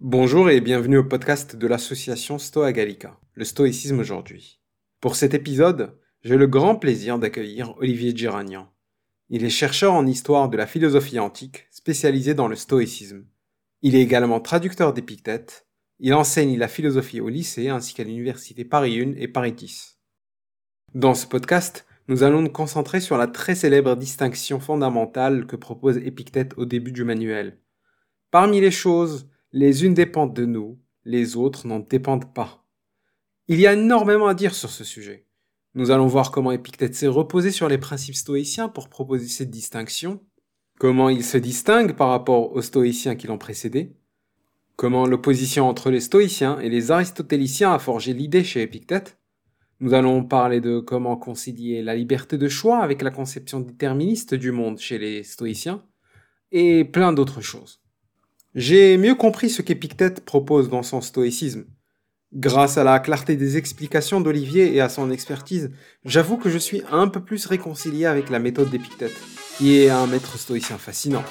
Bonjour et bienvenue au podcast de l'association Stoa Gallica, le stoïcisme aujourd'hui. Pour cet épisode, j'ai le grand plaisir d'accueillir Olivier Giragnan. Il est chercheur en histoire de la philosophie antique, spécialisé dans le stoïcisme. Il est également traducteur d'Épictète. Il enseigne la philosophie au lycée ainsi qu'à l'université Paris 1 et Paris 10. Dans ce podcast, nous allons nous concentrer sur la très célèbre distinction fondamentale que propose Épictète au début du manuel. Parmi les choses, les unes dépendent de nous, les autres n'en dépendent pas. Il y a énormément à dire sur ce sujet. Nous allons voir comment Épictète s'est reposé sur les principes stoïciens pour proposer cette distinction, comment il se distingue par rapport aux stoïciens qui l'ont précédé, comment l'opposition entre les stoïciens et les aristotéliciens a forgé l'idée chez Épictète. Nous allons parler de comment concilier la liberté de choix avec la conception déterministe du monde chez les stoïciens, et plein d'autres choses. J'ai mieux compris ce qu'Épictète propose dans son stoïcisme. Grâce à la clarté des explications d'Olivier et à son expertise, j'avoue que je suis un peu plus réconcilié avec la méthode d'Épictète, qui est un maître stoïcien fascinant.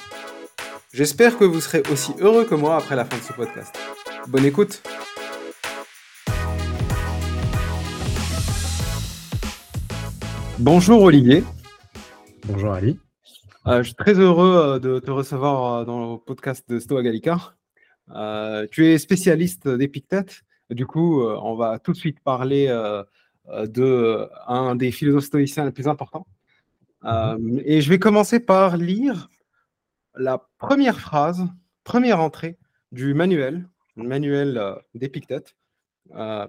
J'espère que vous serez aussi heureux que moi après la fin de ce podcast. Bonne écoute Bonjour Olivier. Bonjour Ali. Euh, je suis très heureux euh, de te recevoir euh, dans le podcast de Stoa Gallica. tu es spécialiste d'Épictète. Du coup, on va tout de suite parler de un des philosophes stoïciens les plus importants. Mhm. et je vais commencer par lire la première phrase, première entrée du manuel, manuel d'Épictète.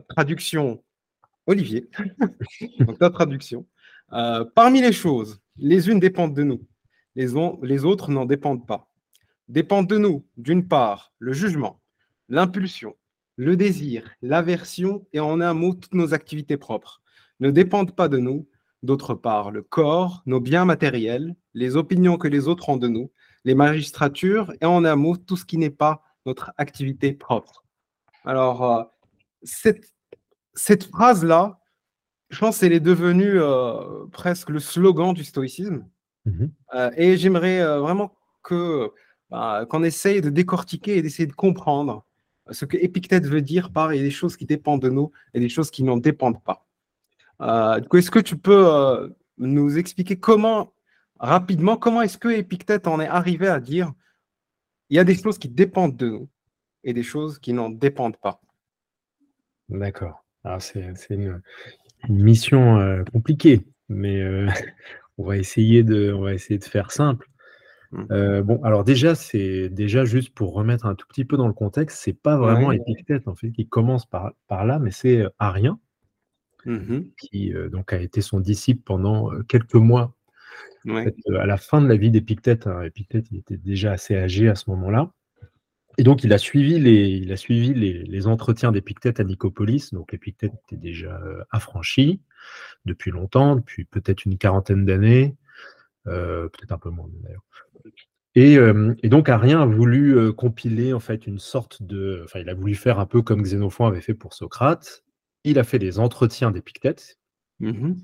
traduction Olivier. Donc ta traduction. parmi les choses, les unes dépendent de nous, les, autres n'en dépendent pas. Dépendent de nous, d'une part, le jugement, l'impulsion, le désir, l'aversion et en un mot toutes nos activités propres. Ne dépendent pas de nous, d'autre part, le corps, nos biens matériels, les opinions que les autres ont de nous, les magistratures et en un mot tout ce qui n'est pas notre activité propre. Alors, euh, cette, phrase-là, je pense qu'elle est devenue euh, presque le slogan du stoïcisme. Mmh euh, et j'aimerais euh, vraiment que bah, qu'on essaye de décortiquer et d'essayer de comprendre ce que Épictète veut dire par il y a des choses qui dépendent de nous et des choses qui n'en dépendent pas. Euh, est-ce que tu peux nous expliquer comment, rapidement, comment est-ce que Épictète en est arrivé à dire il y a des choses qui dépendent de nous et des choses qui n'en dépendent pas? D'accord. Alors c'est une, mission compliquée, mais on va essayer de, on va essayer de faire simple. Mmh. Euh, bon, alors déjà, c'est déjà juste pour remettre un tout petit peu dans le contexte, c'est pas vraiment Épictète en fait qui commence par, par là, mais c'est euh, Arien mmh qui euh, donc a été son disciple pendant quelques mois. à la fin de la vie d'Épictète, hein, Épictète il était déjà assez âgé à ce moment-là. Et donc, il a suivi les, il a suivi les, entretiens d'Épictète à Nicopolis. Donc, Épictète était déjà euh, affranchi depuis longtemps, depuis peut-être une quarantaine d'années, euh, peut-être un peu moins d'ailleurs. Euh, et, donc, Arien a voulu compiler en fait une sorte de. Enfin, il a voulu faire un peu comme Xénophon avait fait pour Socrate. Il a fait des entretiens d'Épictète. Mmh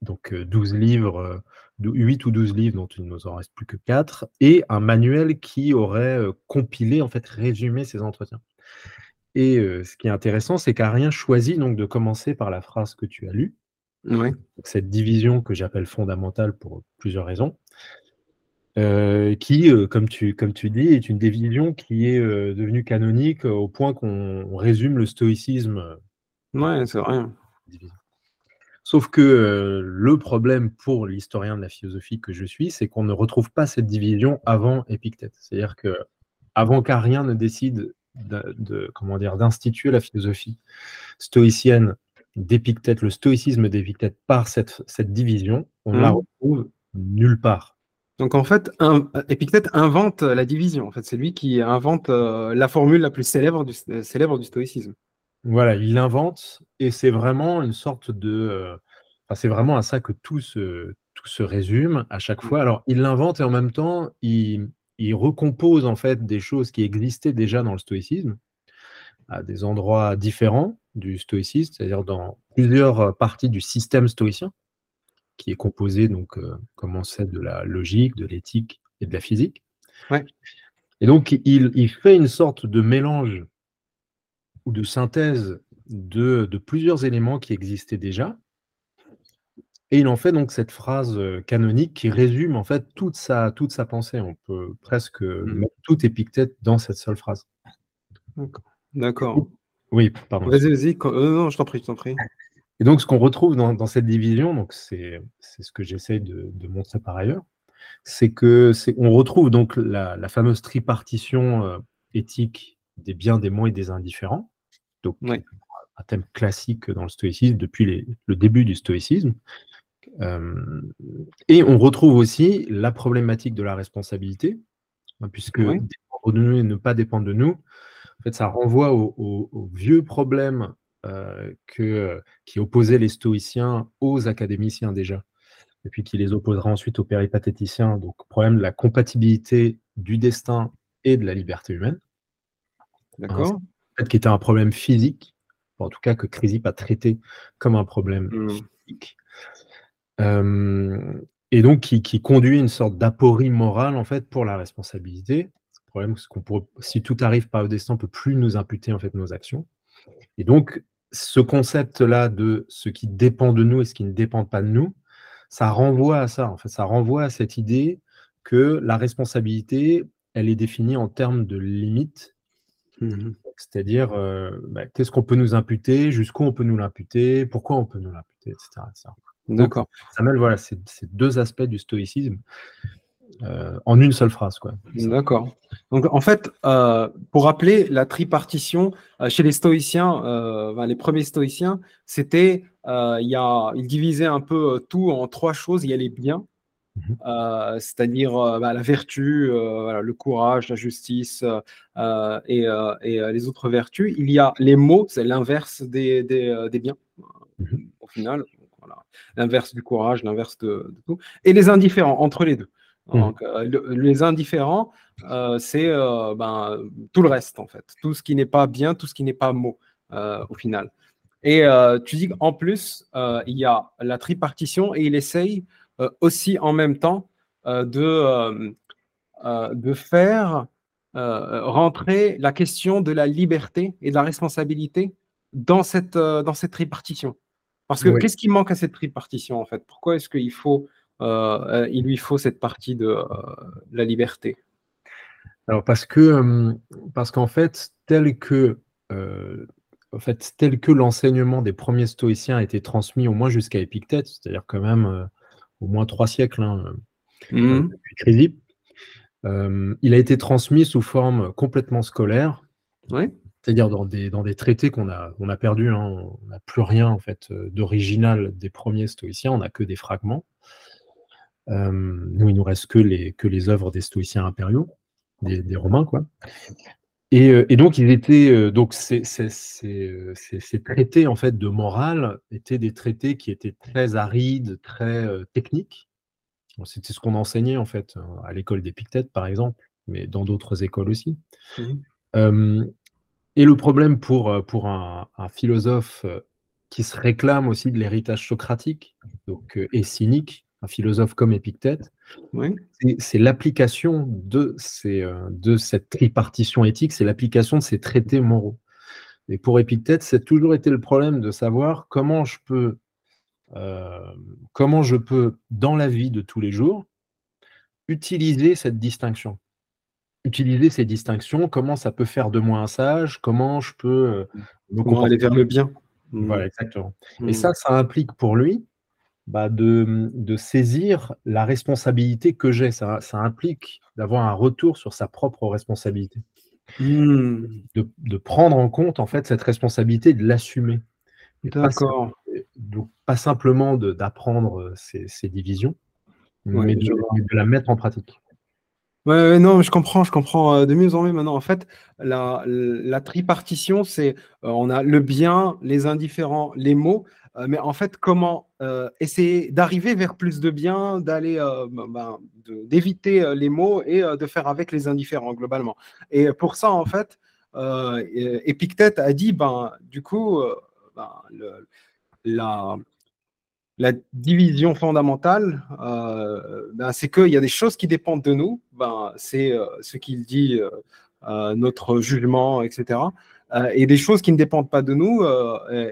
donc, 12 livres 8 ou 12 livres dont il ne nous en reste plus que 4, et un manuel qui aurait euh, compilé, en fait, résumé ces entretiens. Et euh, ce qui est intéressant, c'est qu'Arien choisit donc de commencer par la phrase que tu as lue, cette division que j'appelle fondamentale pour plusieurs raisons, euh, qui, comme, tu, comme tu dis, est une division qui est devenue canonique au point qu'on résume le stoïcisme. Ouais, c'est vrai. Sauf que euh, le problème pour l'historien de la philosophie que je suis, c'est qu'on ne retrouve pas cette division avant Épictète. C'est-à-dire que avant qu'Arien ne décide de, comment dire d'instituer la philosophie stoïcienne d'Épictète, le stoïcisme d'Épictète par cette, cette division, on ne la mmh. retrouve nulle part. Donc en fait, Épictète invente la division. En fait, c'est lui qui invente euh, la formule la plus célèbre du, célèbre du stoïcisme. Voilà, il invente et c'est vraiment une sorte de, euh, c'est vraiment à ça que tout se tout se résume à chaque mmh. fois. Alors il l'invente et en même temps, il recompose en fait des choses qui existaient déjà dans le stoïcisme, à des endroits différents du stoïcisme, c'est-à-dire dans plusieurs, parties du système stoïcien, qui est composé donc, euh, comme on sait, de la logique, de l'éthique et de la physique. Et donc, il, fait une sorte de mélange ou de synthèse de, plusieurs éléments qui existaient déjà. Et il en fait donc cette phrase euh, canonique qui résume en fait toute sa, toute sa pensée. On peut presque mmh. mettre tout Épictète dans cette seule phrase. D'accord. Oui, pardon. Vas-y, vas-y. Euh, non, je t'en prie, je t'en prie. Et donc, ce qu'on retrouve dans, cette division, donc c'est ce que j'essaie de, montrer par ailleurs, c'est que on retrouve donc la, fameuse tripartition euh, éthique des biens, des mots et des indifférents. Donc, un thème classique dans le stoïcisme depuis le début du stoïcisme. Euh, et on retrouve aussi la problématique de la responsabilité, hein, puisque dépendre de nous et ne pas dépendre de nous, en fait, ça renvoie au, vieux problème euh, que, qui opposait les stoïciens aux académiciens déjà et puis qui les opposera ensuite aux péripatéticiens, donc problème de la compatibilité du destin et de la liberté humaine. D'accord. Peut-être qui était un problème physique, en tout cas que Chrysippe a traité comme un problème hmm. physique. Et donc qui, conduit une sorte d'aporie morale en fait pour la responsabilité. Le problème, c'est qu'on pourrait, si tout arrive par le destin, on ne peut plus nous imputer en fait nos actions. Et donc, ce concept-là de ce qui dépend de nous et ce qui ne dépend pas de nous, ça renvoie à ça, en fait, ça renvoie à cette idée que la responsabilité, elle est définie en termes de limites, mmh c'est-à-dire euh, bah, qu'est-ce qu'on peut nous imputer, jusqu'où on peut nous l'imputer, pourquoi on peut nous l'imputer, etc. D'accord. Ça mêle voilà, ces, deux aspects du stoïcisme euh, en une seule phrase. D'accord. Donc en fait, euh, pour rappeler la tripartition chez les stoïciens, les premiers stoïciens, c'était euh, il, y a, il divisait un peu euh, tout en trois choses. Il y a les biens, mhm. euh, c'est-à-dire bah, la vertu, le courage, la justice et, les autres vertus. Il y a les mots, c'est l'inverse des, biens, mhm. au final. L'inverse du courage, l'inverse de, tout. Et les indifférents, entre les deux. Mhm. les indifférents, c'est ben, tout le reste, en fait. Tout ce qui n'est pas bien, tout ce qui n'est pas mot, au final. Et euh, tu dis qu'en plus, euh, il y a la tripartition et il essaye euh, aussi en même temps de, de faire rentrer la question de la liberté et de la responsabilité dans cette, dans cette tripartition. Parce que qu'est-ce qui manque à cette tripartition en fait? Pourquoi est-ce qu'il faut, il lui faut cette partie de la liberté? Alors parce que parce qu'en fait, tel que en fait, tel que l'enseignement des premiers stoïciens a été transmis au moins jusqu'à Épictète, c'est-à-dire quand même euh, au moins trois siècles hein, euh, mmh. depuis Chrysippe, euh, il a été transmis sous forme complètement scolaire, c'est-à-dire dans des, dans des traités qu'on a, on a perdus. Hein, on n'a plus rien en fait d'original des premiers stoïciens, on n'a que des fragments. nous, il nous reste que les, que les œuvres des stoïciens impériaux, des, des Romains, quoi. Euh, et, donc, ils étaient, euh, donc ces, euh, ces, traités en fait de morale étaient des traités qui étaient très arides, très techniques. C'était ce qu'on enseignait en fait à l'école d'Épictète, par exemple, mais dans d'autres écoles aussi. Mmh. Et le problème pour, pour un, philosophe qui se réclame aussi de l'héritage socratique donc, et cynique, un philosophe comme Épictète, c'est l'application de, euh, de cette tripartition éthique, c'est l'application de ces traités moraux. Et pour Épictète, c'est toujours été le problème de savoir comment je peux, euh, comment je peux, dans la vie de tous les jours, utiliser cette distinction. Utiliser ces distinctions, comment ça peut faire de moi un sage, comment je peux euh, comment aller vers le bien. Voilà, exactement. Et mmh. ça, ça implique pour lui bah, de, saisir la responsabilité que j'ai. Ça, implique d'avoir un retour sur sa propre responsabilité. Mmh. De, prendre en compte en fait cette responsabilité, de l'assumer. D'accord. Donc pas simplement d'apprendre euh, ces, divisions, mais de, la mettre en pratique. Ouais, non, je comprends, je comprends euh, de mieux en mieux maintenant. En fait, la, tripartition, c'est euh, on a le bien, les indifférents, les mots, euh, mais en fait, comment essayer d'arriver vers plus de bien, d'aller, ben, ben, d'éviter les mots et de faire avec les indifférents globalement. Et pour ça, en fait, Épictète a dit, ben, du coup, ben, la, la division fondamentale, ben, c'est qu'il y a des choses qui dépendent de nous. Ben, c'est ce qu'il dit, notre jugement, etc. et des choses qui ne dépendent pas de nous.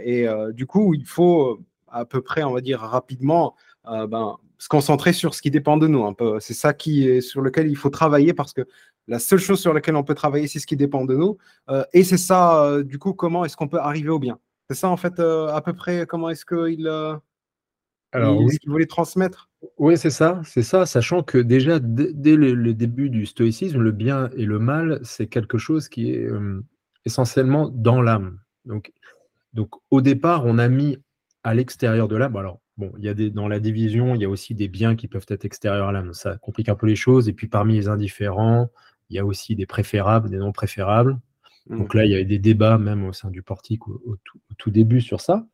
et, du coup, il faut à peu près, on va dire rapidement, ben, se concentrer sur ce qui dépend de nous. C'est ça qui sur lequel il faut travailler parce que la seule chose sur laquelle on peut travailler, c'est ce qui dépend de nous. Euh, et c'est ça, euh, du coup, comment est-ce qu'on peut arriver au bien? C'est ça, en fait, euh, à peu près, comment est-ce qu'il Alors, oui. voulait transmettre Oui, c'est ça, c'est ça, sachant que déjà, dès le, début du stoïcisme, le bien et le mal, c'est quelque chose qui est essentiellement dans l'âme. Donc, donc, au départ, on a mis à l'extérieur de l'âme, alors Bon, il y a des, dans la division, il y a aussi des biens qui peuvent être extérieurs à l'âme. Ça complique un peu les choses. Et puis parmi les indifférents, il y a aussi des préférables, des non préférables. Donc là, il y a des débats même au sein du portique au, tout, début sur ça.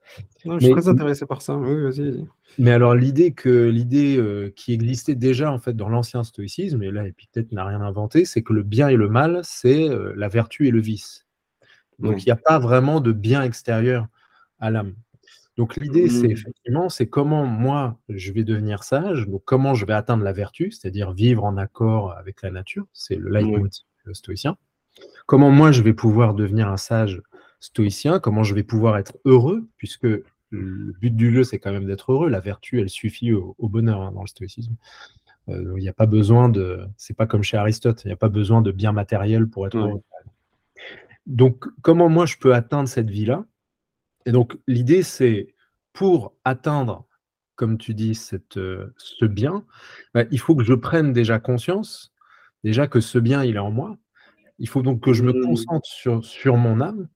je suis très intéressé par ça. Oui, vas-y. Mais alors l'idée que l'idée euh, qui existait déjà en fait dans l'ancien stoïcisme, et là Épictète n'a rien inventé, c'est que le bien et le mal, c'est euh, la vertu et le vice. Donc il n'y a pas vraiment de bien extérieur à l'âme. Donc l'idée, c'est mmh. effectivement, c'est comment moi je vais devenir sage, donc comment je vais atteindre la vertu, c'est-à-dire vivre en accord avec la nature, c'est le leitmotiv stoïcien. Comment moi je vais pouvoir devenir un sage stoïcien, comment je vais pouvoir être heureux, puisque le but du jeu, c'est quand même d'être heureux. La vertu, elle suffit au, bonheur hein, dans le stoïcisme. Euh, il n'y a pas besoin de, c'est pas comme chez Aristote, il n'y a pas besoin de biens matériels pour être heureux. Donc, comment moi je peux atteindre cette vie-là? Et donc, l'idée, c'est pour atteindre, comme tu dis, cette, euh, ce bien, bah, il faut que je prenne déjà conscience, déjà que ce bien, il est en moi. Il faut donc que je me mmh. concentre sur, sur mon âme.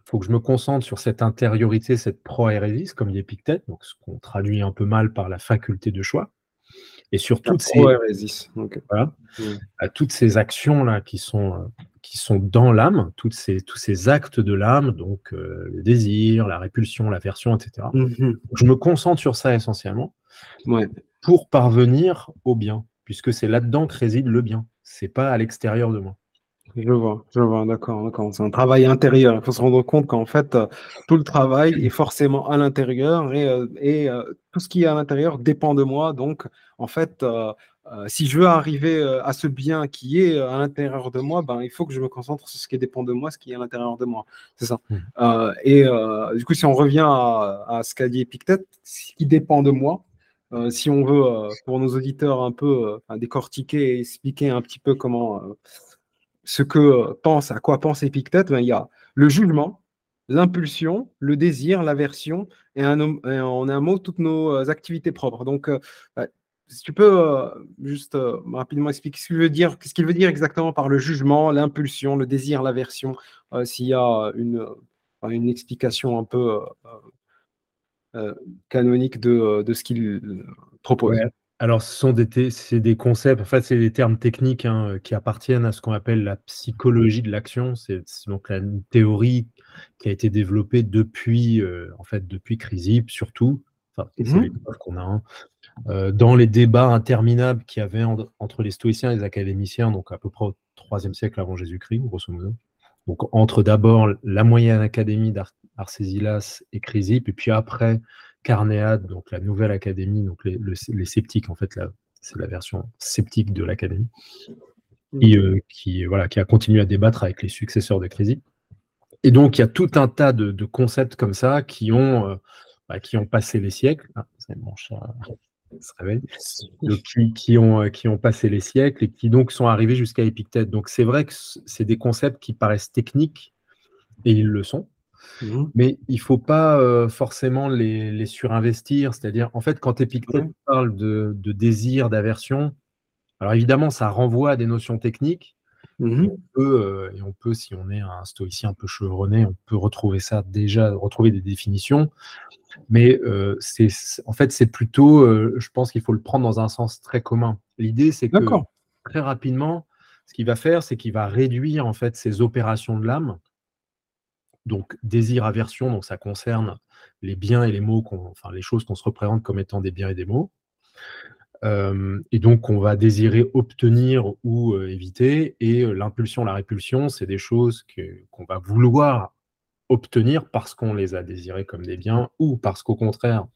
Il faut que je me concentre sur cette intériorité, cette proérésis, comme dit Épictète, donc ce qu'on traduit un peu mal par la faculté de choix. Et sur toutes ces, voilà, mmh. à toutes ces actions-là qui sont euh, qui sont dans l'âme, ces, tous ces actes de l'âme, donc euh, le désir, la répulsion, l'aversion, etc. Mhm. Je me concentre sur ça essentiellement pour parvenir au bien, puisque c'est là-dedans que réside le bien. C'est pas à l'extérieur de moi. Je vois, je vois, d'accord, d'accord. C'est un travail intérieur. Il faut se rendre compte qu'en fait, euh, tout le travail est forcément à l'intérieur et, euh, et tout ce qui est à l'intérieur dépend de moi. Donc, en fait, euh, si je veux arriver euh, à ce bien qui est euh, à l'intérieur de moi, ben, il faut que je me concentre sur ce qui dépend de moi, ce qui est à l'intérieur de moi. C'est ça. Mmh. et du coup, si on revient à, ce qu'a dit Epictète, ce qui dépend de moi, si on veut, pour nos auditeurs, un peu décortiquer et expliquer un petit peu comment ce que pense, à quoi pense Epictète, ben, il y a le jugement, l'impulsion, le désir, l'aversion et, en un mot, toutes nos activités propres. Donc, si tu peux euh, juste euh, rapidement expliquer ce qu'il veut dire, veut dire exactement par le jugement, l'impulsion, le désir, l'aversion, euh, s'il y a une, une explication un peu canonique de, ce qu'il propose. Alors, ce sont des, c'est des concepts, en fait, c'est des termes techniques hein, qui appartiennent à ce qu'on appelle la psychologie de l'action. C'est, donc une théorie qui a été développée depuis, en fait, depuis Chrysippe, surtout. Enfin, c'est mmh qu'on a. Hein. Euh, dans les débats interminables qu'il y avait entre les stoïciens et les académiciens, donc à peu près au IIIe siècle avant Jésus-Christ, grosso modo. Donc entre d'abord la moyenne académie d'Arcésilas et Chrysippe, et puis après Carnéade, donc la nouvelle académie, donc les, sceptiques, en fait, c'est la version sceptique de l'académie, qui, euh, qui, voilà, qui a continué à débattre avec les successeurs de Chrysippe. Et donc il y a tout un tas de, concepts comme ça qui ont, euh, bah, qui ont passé les siècles. Ah, c'est mon chat se réveille, qui, ont, euh, qui ont passé les siècles et qui donc sont arrivés jusqu'à Épictète. Donc c'est vrai que c'est des concepts qui paraissent techniques, et ils le sont, mmh. mais il ne faut pas euh, forcément les, surinvestir. C'est-à-dire, en fait, quand Épictète parle de, de désir, d'aversion, alors évidemment, ça renvoie à des notions techniques, Mmh on peut, euh, et on peut, si on est un stoïcien un peu chevronné, on peut retrouver ça déjà, retrouver des définitions. Mais euh, c'est, en fait, c'est plutôt, euh, je pense qu'il faut le prendre dans un sens très commun. L'idée, c'est que très rapidement, ce qu'il va faire, c'est qu'il va réduire en fait ces opérations de l'âme. Donc désir, aversion, donc ça concerne les biens et les mots, enfin les choses qu'on se représente comme étant des biens et des mots. Euh, et donc, on va désirer obtenir ou euh, éviter. Et euh, l'impulsion, la répulsion, c'est des choses qu'on va vouloir obtenir parce qu'on les a désirées comme des biens ou parce qu'au contraire,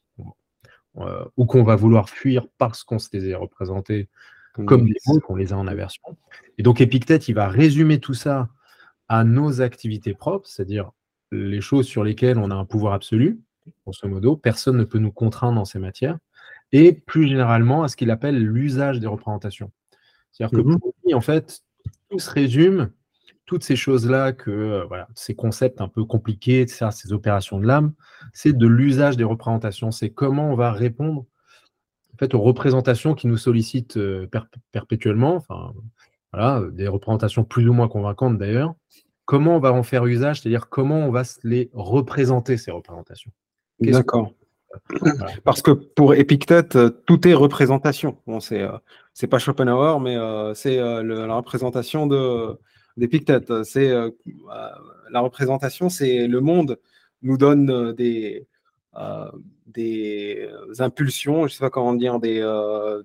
ou qu'on va vouloir fuir parce qu'on se les a représentés comme des mots, qu'on les a en aversion. Et donc Épictète, il va résumer tout ça à nos activités propres, c'est-à-dire les choses sur lesquelles on a un pouvoir absolu, grosso modo, personne ne peut nous contraindre dans ces matières, et plus généralement à ce qu'il appelle l'usage des représentations. C'est-à-dire que mmh pour lui, en fait, tout se résume, toutes ces choses-là, que euh, voilà, ces concepts un peu compliqués, ces opérations de l'âme, c'est de l'usage des représentations. C'est comment on va répondre en fait, aux représentations qui nous sollicitent euh, perpétuellement, enfin, voilà, des représentations plus ou moins convaincantes d'ailleurs. Comment on va en faire usage, c'est-à-dire comment on va se les représenter, ces représentations. D'accord. Parce que pour Épictète, euh, tout est représentation. Bon, c'est c'est pas Schopenhauer, mais c'est la représentation de, d'Épictète. C'est euh, euh, la représentation, c'est le monde nous donne euh, des, des impulsions, je sais pas comment dire, des,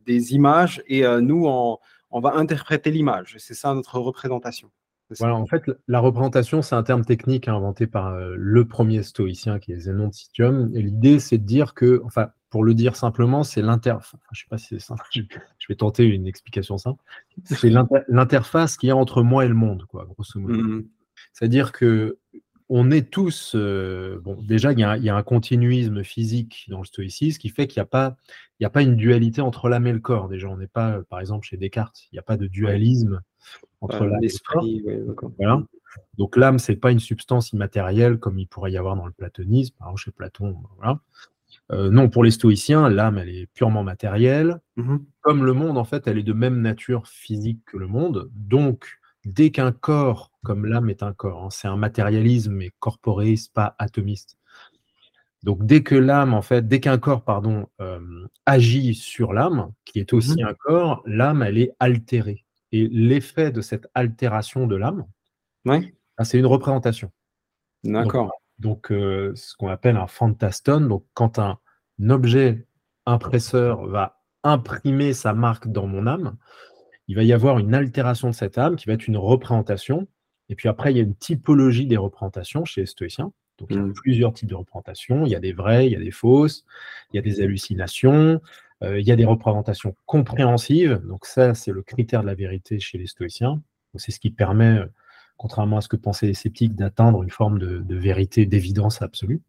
des images, et nous, on, on va interpréter l'image. C'est ça notre représentation. Voilà, en fait, la représentation, c'est un terme technique inventé par le premier stoïcien qui est Zénon de Citium. Et l'idée, c'est de dire que, enfin, pour le dire simplement, c'est l'interface. je sais pas si c'est simple. Je vais tenter une explication simple. C'est l'interface qui est entre moi et le monde, quoi, grosso modo. Mm-hmm. C'est-à-dire que on est tous. Euh, bon, déjà, il y, a un continuisme physique dans le stoïcisme qui fait qu'il n'y a pas, il a pas une dualité entre l'âme et le corps. Déjà, on n'est pas, par exemple, chez Descartes, il n'y a pas de dualisme entre l'âme et le corps. voilà. Donc l'âme, c'est pas une substance immatérielle comme il pourrait y avoir dans le platonisme. Par exemple, chez Platon, voilà. Euh, non, pour les stoïciens, l'âme, elle est purement matérielle. Mmh Comme le monde, en fait, elle est de même nature physique que le monde. Donc, dès qu'un corps, comme l'âme est un corps, hein, c'est un matérialisme, mais corporéiste, pas atomiste. Donc, dès que l'âme, en fait, dès qu'un corps, pardon, euh, agit sur l'âme, qui est aussi mmh un corps, l'âme, elle est altérée. Et l'effet de cette altération de l'âme, ouais. Ah, c'est une représentation. D'accord donc euh, ce qu'on appelle un fantaston. Donc quand un, objet impresseur va imprimer sa marque dans mon âme, il va y avoir une altération de cette âme qui va être une représentation. Et puis après, il y a une typologie des représentations chez les stoïciens. Donc il y a mmh. plusieurs types de représentations. Il y a des vraies, il y a des fausses, il y a des hallucinations, il y a des représentations compréhensives. Donc ça, c'est le critère de la vérité chez les stoïciens. C'est ce qui permet euh, contrairement à ce que pensaient les sceptiques, d'atteindre une forme de, vérité, d'évidence absolue.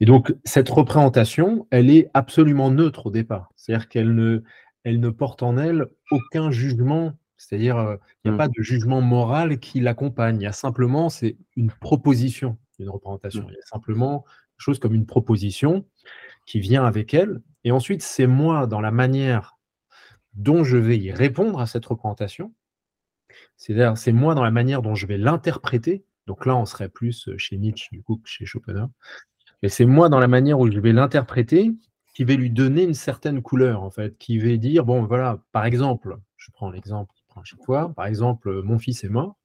Et donc, cette représentation, elle est absolument neutre au départ. C'est-à-dire qu'elle ne, elle ne porte en elle aucun jugement, c'est-à-dire euh, il n'y a mm. pas de jugement moral qui l'accompagne. Il y a simplement, c'est une proposition, une représentation. Mm. Il y a simplement quelque chose comme une proposition qui vient avec elle. Et ensuite, c'est moi, dans la manière dont je vais y répondre à cette représentation, c'est-à-dire, c'est moi dans la manière dont je vais l'interpréter. Donc là, on serait plus euh, chez Nietzsche, du coup, que chez Schopenhauer. Mais c'est moi dans la manière où je vais l'interpréter qui vais lui donner une certaine couleur, en fait, qui va dire, bon, voilà, par exemple, je prends l'exemple chaque fois, par exemple, euh, mon fils est mort.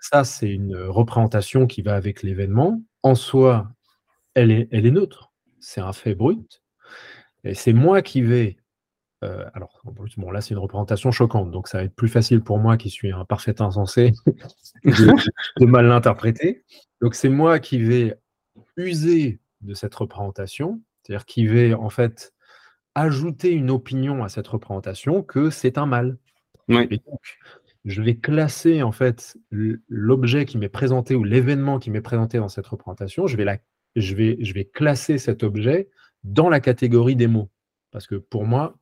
Ça, c'est une représentation qui va avec l'événement. En soi, elle est, elle est neutre. C'est un fait brut. Et c'est moi qui vais euh, alors, bon, là, c'est une représentation choquante, donc ça va être plus facile pour moi, qui suis un parfait insensé, de, mal l'interpréter. Donc, c'est moi qui vais user de cette représentation, c'est-à-dire qui vais, en fait, ajouter une opinion à cette représentation que c'est un mal. Et donc, je vais classer, en fait, l'objet qui m'est présenté ou l'événement qui m'est présenté dans cette représentation, je vais, la, je, vais, je vais classer cet objet dans la catégorie des mots. Parce que pour moi,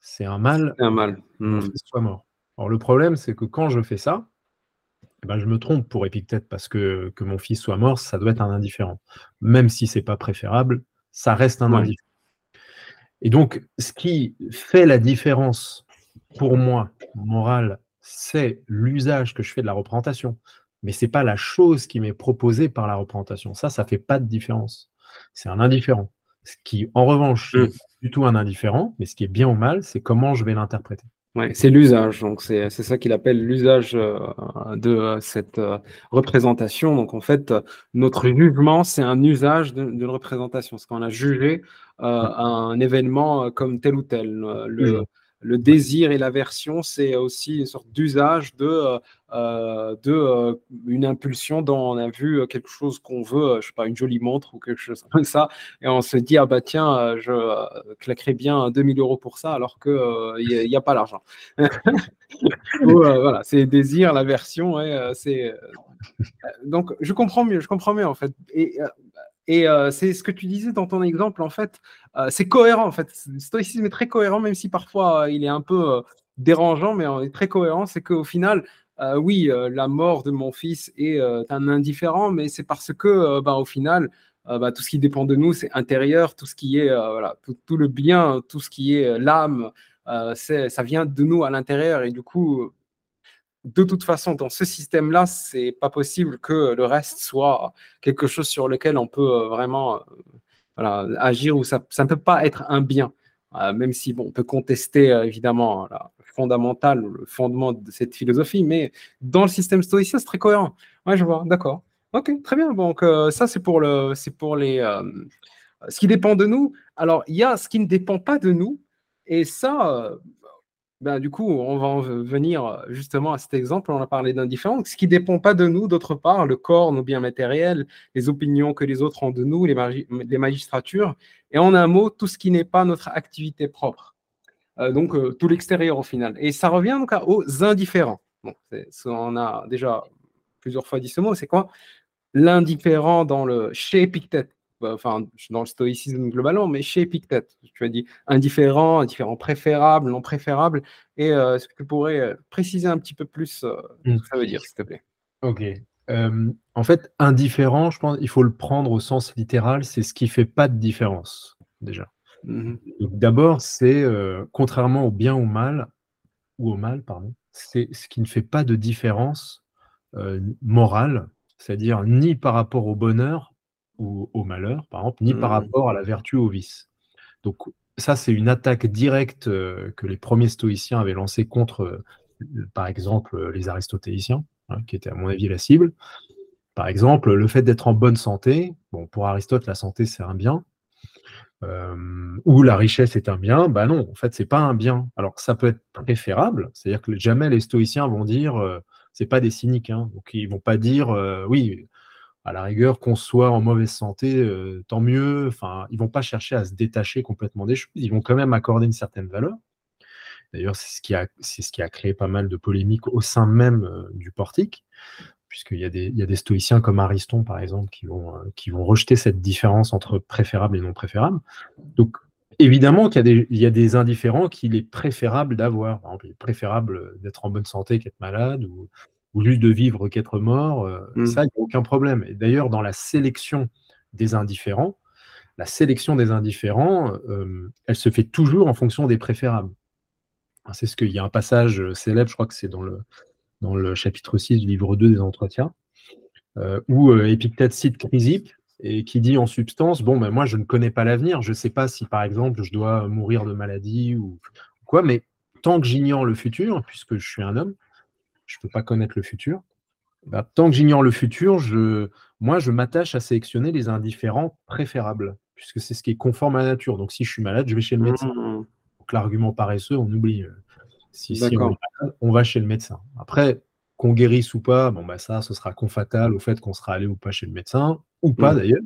c'est un mal. un mal. Mon hmm. soit mort. Alors le problème, c'est que quand je fais ça, eh ben, je me trompe pour Épictète parce que que mon fils soit mort, ça doit être un indifférent. Même si c'est pas préférable, ça reste un indifférent. Et donc, ce qui fait la différence pour moi, moral, c'est l'usage que je fais de la représentation. Mais c'est pas la chose qui m'est proposée par la représentation. Ça, ça fait pas de différence. C'est un indifférent. Ce qui, en revanche, n'est mmh. du tout un indifférent, mais ce qui est bien ou mal, c'est comment je vais l'interpréter. Ouais, c'est l'usage, donc c'est ça qu'il appelle l'usage euh, de euh, cette euh, représentation. Donc en fait, notre jugement, c'est un usage d'une représentation, parce qu'on a jugé un événement comme tel ou tel. Le, le désir et l'aversion, c'est aussi une sorte d'usage de, euh, de une impulsion dont on a vu quelque chose qu'on veut, je sais pas, une jolie montre ou quelque chose comme ça, et on se dit, ah bah tiens, je claquerai bien 2000 euros pour ça, alors qu'il n'y a, a, pas l'argent. voilà, c'est désir, l'aversion, c'est. Donc, je comprends mieux, je comprends mieux en fait. Et et euh, c'est ce que tu disais dans ton exemple, en fait, euh, c'est cohérent, en fait. Le stoïcisme est très cohérent, même si parfois euh, il est un peu dérangeant, mais est très cohérent. C'est qu'au final, oui, la mort de mon fils est un indifférent, mais c'est parce que, bah, au final, bah, tout ce qui dépend de nous, c'est intérieur, tout ce qui est, voilà, tout, le bien, tout ce qui est l'âme, ça vient de nous à l'intérieur. Et du coup, de toute façon, dans ce système-là, c'est pas possible que le reste soit quelque chose sur lequel on peut euh, vraiment euh, agir ou ça, ne peut pas être un bien. Euh, même si bon, on peut contester évidemment la fondamental, le fondement de cette philosophie, mais dans le système stoïcien, c'est très cohérent. Ouais, je vois, d'accord. Ok, très bien. Donc ça, c'est pour le, c'est pour les, ce qui dépend de nous. Alors il y a ce qui ne dépend pas de nous, et ça, ben, du coup, on va en venir justement à cet exemple. On a parlé d'indifférence, ce qui ne dépend pas de nous, d'autre part, le corps, nos biens matériels, les opinions que les autres ont de nous, les, magistratures, et en un mot, tout ce qui n'est pas notre activité propre. Euh, donc, euh, tout l'extérieur au final. Et ça revient donc aux indifférents. On a déjà plusieurs fois dit ce mot, c'est quoi? L'indifférent dans le chez Épictète, enfin, dans le stoïcisme globalement, mais chez Epictète. Tu as dit indifférent, indifférent préférable, non préférable. Et euh, est-ce que tu pourrais euh, préciser un petit peu plus euh, ce que ça veut dire, s'il te plaît? Ok. en fait, indifférent, je pense qu'il faut le prendre au sens littéral, c'est ce qui fait pas de différence, déjà. Mmh d'abord, c'est, contrairement au bien ou mal, ou au mal, pardon, c'est ce qui ne fait pas de différence morale, c'est-à-dire ni par rapport au bonheur, au malheur, par exemple, ni par mmh. rapport à la vertu ou au vice. Donc ça, c'est une attaque directe euh, que les premiers stoïciens avaient lancée contre, euh, par exemple, les aristotéliciens, hein, qui étaient à mon avis la cible. Par exemple, le fait d'être en bonne santé, bon, pour Aristote, la santé, c'est un bien, euh, ou la richesse est un bien, bah non, en fait, c'est pas un bien. Alors ça peut être préférable, c'est-à-dire que jamais les stoïciens vont dire, c'est pas des cyniques, hein, donc ils vont pas dire, oui, à la rigueur, qu'on soit en mauvaise santé, euh, tant mieux. Enfin, ils vont pas chercher à se détacher complètement des choses. Ils vont quand même accorder une certaine valeur. D'ailleurs, c'est ce qui a, c'est ce qui a créé pas mal de polémiques au sein même euh, du portique, puisqu'il y, a des, y a des stoïciens comme Ariston, par exemple, qui vont, euh, qui vont rejeter cette différence entre préférable et non préférable. Donc, évidemment qu'il y, a des, y a des indifférents qu'il est préférable d'avoir. Il est préférable d'être en bonne santé qu'être malade, ou ou juste de vivre qu'être mort, euh, mmh. ça, il n'y a aucun problème. Et d'ailleurs, dans la sélection des indifférents, la sélection des indifférents, euh, elle se fait toujours en fonction des préférables. C'est ce qu'il y a un passage euh, célèbre, je crois que c'est dans le, dans le chapitre 6 du livre 2 des entretiens, où Épictète cite Chrysippe et qui dit en substance, bon, ben moi, je ne connais pas l'avenir, je ne sais pas si, par exemple, je dois mourir de maladie ou quoi, mais tant que j'ignore le futur, puisque je suis un homme, je ne peux pas connaître le futur. Bah, tant que j'ignore le futur, je, moi, je m'attache à sélectionner les indifférents préférables, puisque c'est ce qui est conforme à la nature. Donc, si je suis malade, je vais chez le médecin. Mmh. Donc, l'argument paresseux, on oublie. Euh, si, on, va chez le médecin. Après, qu'on guérisse ou pas, bon, bah, ça, ce sera confatal au fait qu'on sera allé ou pas chez le médecin, ou pas mmh. d'ailleurs.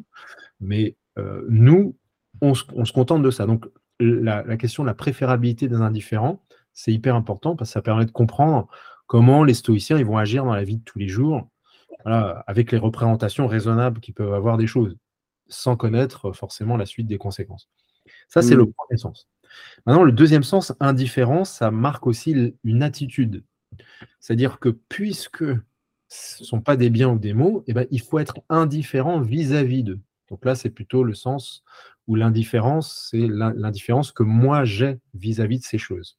Mais euh, nous, on se, contente de ça. Donc, la, la question de la préférabilité des indifférents, c'est hyper important parce que ça permet de comprendre comment les stoïciens ils vont agir dans la vie de tous les jours, avec les représentations raisonnables qu'ils peuvent avoir des choses, sans connaître forcément la suite des conséquences. Ça, c'est le mmh. premier sens. Maintenant, le deuxième sens, indifférence, ça marque aussi une attitude. C'est-à-dire que puisque ce ne sont pas des biens ou des mots, eh ben, il faut être indifférent vis-à-vis d'eux. Donc là, c'est plutôt le sens où l'indifférence, c'est l'indifférence que moi j'ai vis-à-vis de ces choses.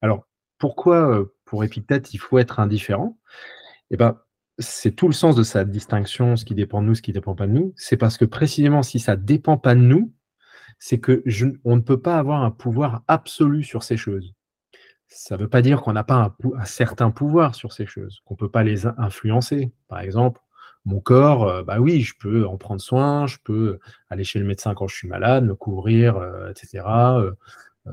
Alors, pourquoi pour Épictète il faut être indifférent Eh ben, c'est tout le sens de sa distinction, ce qui dépend de nous, ce qui ne dépend pas de nous. C'est parce que précisément, si ça ne dépend pas de nous, c'est que on ne peut pas avoir un pouvoir absolu sur ces choses. Ça ne veut pas dire qu'on n'a pas un, certain pouvoir sur ces choses, qu'on ne peut pas les influencer. Par exemple, mon corps, bah oui, je peux en prendre soin, je peux aller chez le médecin quand je suis malade, me couvrir, etc.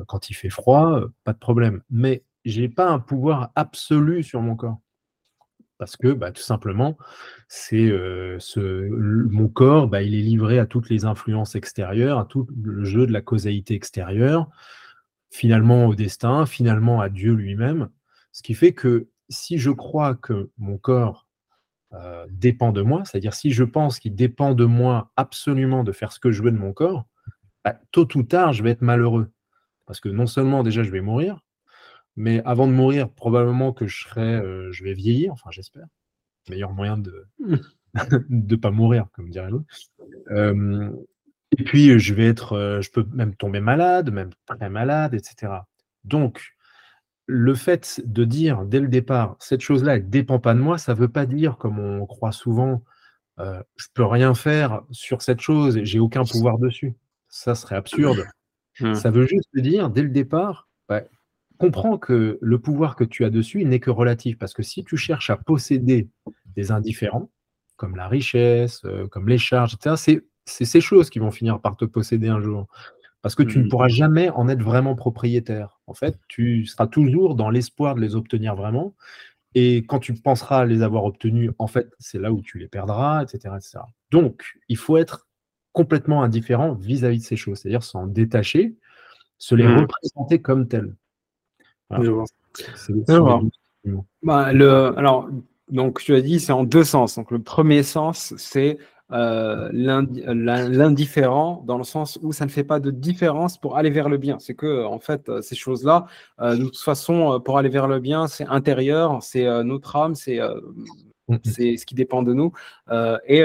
quand il fait froid, pas de problème. Mais j'ai pas un pouvoir absolu sur mon corps. Parce que bah, tout simplement, c'est ce, mon corps, bah, il est livré à toutes les influences extérieures, à tout le jeu de la causalité extérieure, finalement au destin, finalement à Dieu lui-même. Ce qui fait que si je crois que mon corps dépend de moi, c'est-à-dire si je pense qu'il dépend de moi absolument de faire ce que je veux de mon corps, bah, tôt ou tard, je vais être malheureux. Parce que non seulement déjà je vais mourir, mais avant de mourir, probablement que je serai, euh, je vais vieillir, enfin j'espère. Meilleur moyen de ne pas mourir, comme dirait l'autre. Euh, et puis je vais être, euh, je peux même tomber malade, même très malade, etc. Donc, le fait de dire dès le départ, cette chose-là, elle ne dépend pas de moi, ça ne veut pas dire, comme on croit souvent, euh, je peux rien faire sur cette chose et j'ai aucun pouvoir dessus. Ça serait absurde. Mmh. Ça veut juste dire, dès le départ, comprends que le pouvoir que tu as dessus n'est que relatif. Parce que si tu cherches à posséder des indifférents, comme la richesse, euh, comme les charges, etc., c'est ces choses qui vont finir par te posséder un jour. Parce que tu ne mmh. pourras jamais en être vraiment propriétaire. En fait, tu seras toujours dans l'espoir de les obtenir vraiment. Et quand tu penseras les avoir obtenus, en fait, c'est là où tu les perdras, etc., etc. Donc, il faut être complètement indifférent vis-à-vis de ces choses, c'est-à-dire s'en détacher, se les mmh. représenter comme telles. Bah, le, alors, donc tu as dit c'est en deux sens. Donc le premier sens, c'est euh, l'indifférent dans le sens où ça ne fait pas de différence pour aller vers le bien. C'est que en fait euh, ces choses-là, euh, de toute façon, pour aller vers le bien, c'est intérieur, c'est notre âme, c'est c'est ce qui dépend de nous. et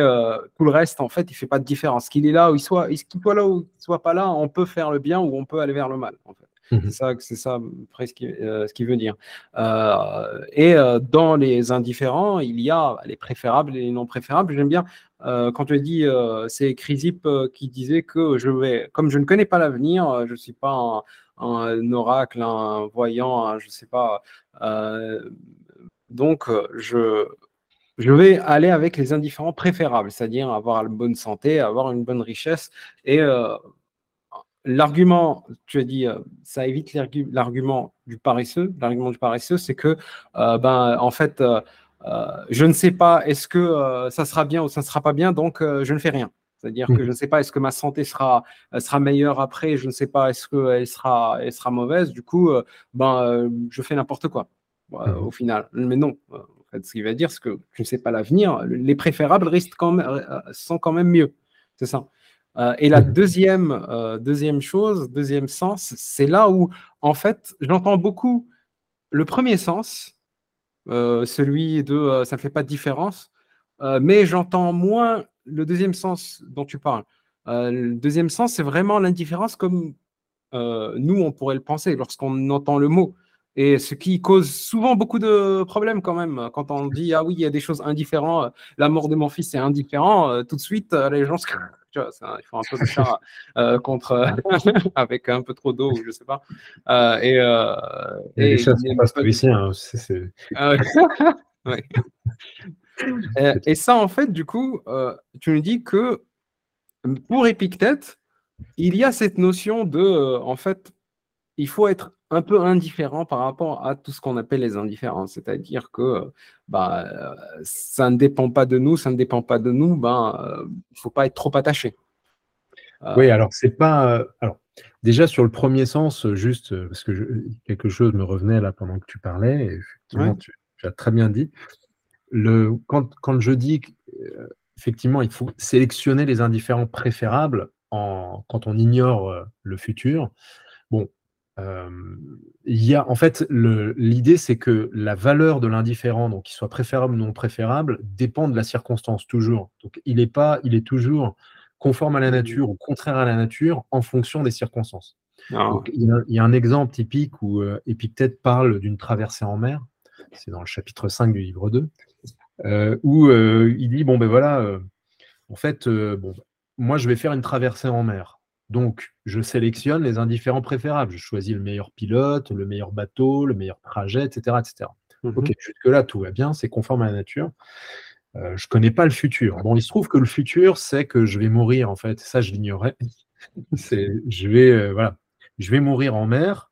tout le reste, en fait, il fait pas de différence. Qu'il est là ou il soit, qu'il soit là ou il soit pas là, on peut faire le bien ou on peut aller vers le mal. En fait. Mmh c'est ça, c'est ça presque euh, ce qu'il veut dire. Euh, et euh, dans les indifférents, il y a les préférables et les non préférables. J'aime bien quand tu dit, c'est Crisip qui disait que je vais, comme je ne connais pas l'avenir, je ne suis pas un, oracle, un voyant, je ne sais pas. donc, je, je vais aller avec les indifférents préférables, c'est-à-dire avoir la bonne santé, avoir une bonne richesse et l'argument, tu as dit, euh, ça évite l'argument du paresseux. L'argument du paresseux, c'est que, euh, ben, en fait, euh, je ne sais pas est-ce que ça sera bien ou ça ne sera pas bien, donc je ne fais rien. C'est-à-dire que mmh. je ne sais pas est-ce que ma santé sera, sera meilleure après, je ne sais pas est-ce qu'elle sera, elle sera mauvaise. Du coup, ben, je fais n'importe quoi mmh. au final. Mais non. Ce qui veut dire, c'est que je ne sais pas l'avenir. Les préférables risquent quand même, sont quand même mieux. C'est ça. Euh, et la deuxième, euh, deuxième chose, deuxième sens, c'est là où, en fait, j'entends beaucoup le premier sens, euh, celui de ça ne fait pas de différence, mais j'entends moins le deuxième sens dont tu parles. le deuxième sens, c'est vraiment l'indifférence comme nous, on pourrait le penser lorsqu'on entend le mot. Et ce qui cause souvent beaucoup de problèmes quand même. Quand on dit, ah oui, il y a des choses indifférentes, la mort de mon fils est indifférent, tout de suite, les gens se tu vois, ils font un peu de chat euh, contre, avec un peu trop d'eau, je sais pas. Euh, et, euh, et, les chats sont pas stoïciens. Ah et, ça, en fait, du coup, tu nous dis que pour Épictète, il y a cette notion de, en fait, il faut être un peu indifférent par rapport à tout ce qu'on appelle les indifférences. C'est-à-dire que bah, ça ne dépend pas de nous, ça ne dépend pas de nous, ben, il ne faut pas être trop attaché. Euh, oui, alors c'est pas. Euh, alors, déjà sur le premier sens, juste parce que quelque chose me revenait là pendant que tu parlais, et effectivement, tu, as très bien dit. Le, quand, quand je dis qu'effectivement, il faut sélectionner les indifférents préférables en, quand on ignore le futur, bon, il y a, en fait, l'idée, c'est que la valeur de l'indifférent, donc qu'il soit préférable ou non préférable, dépend de la circonstance, toujours. Donc, il est, pas, il est toujours conforme à la nature ou contraire à la nature en fonction des circonstances. Ah. il, y a, un exemple typique où euh, Épictète parle d'une traversée en mer, c'est dans le chapitre 5 du livre 2, euh, où euh, il dit, bon ben voilà, en fait, bon, moi je vais faire une traversée en mer. Donc, je sélectionne les indifférents préférables. Je choisis le meilleur pilote, le meilleur bateau, le meilleur trajet, etc. etc. Mhm. Ok, jusque-là, tout va bien, c'est conforme à la nature. Euh, je ne connais pas le futur. Bon, il se trouve que le futur, c'est que je vais mourir, en fait. Ça, je l'ignorais. je vais, euh, voilà. je vais mourir en mer.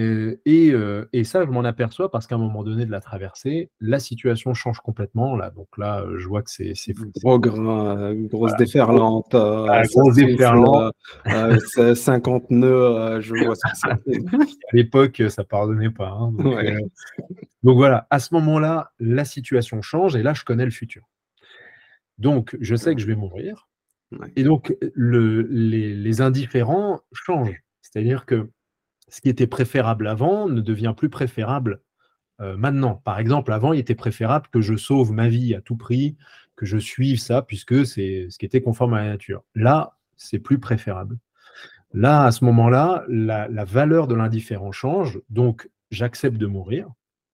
Et, et, ça, je m'en aperçois parce qu'à un moment donné de la traversée, la situation change complètement. Là, donc là, je vois que c'est Gros grain, grosse déferlante. Ah, grosse déferlante. 50 nœuds, je vois c'est. à l'époque, ça pardonnait pas. Hein, donc, voilà, à ce moment-là, la situation change et là, je connais le futur. Donc, je sais que je vais mourir. Et donc, le, les, les indifférents changent. C'est-à-dire que ce qui était préférable avant ne devient plus préférable euh, maintenant. Par exemple, avant, il était préférable que je sauve ma vie à tout prix, que je suive ça, puisque c'est ce qui était conforme à la nature. Là, c'est plus préférable. Là, à ce moment-là, la, valeur de l'indifférent change, donc j'accepte de mourir,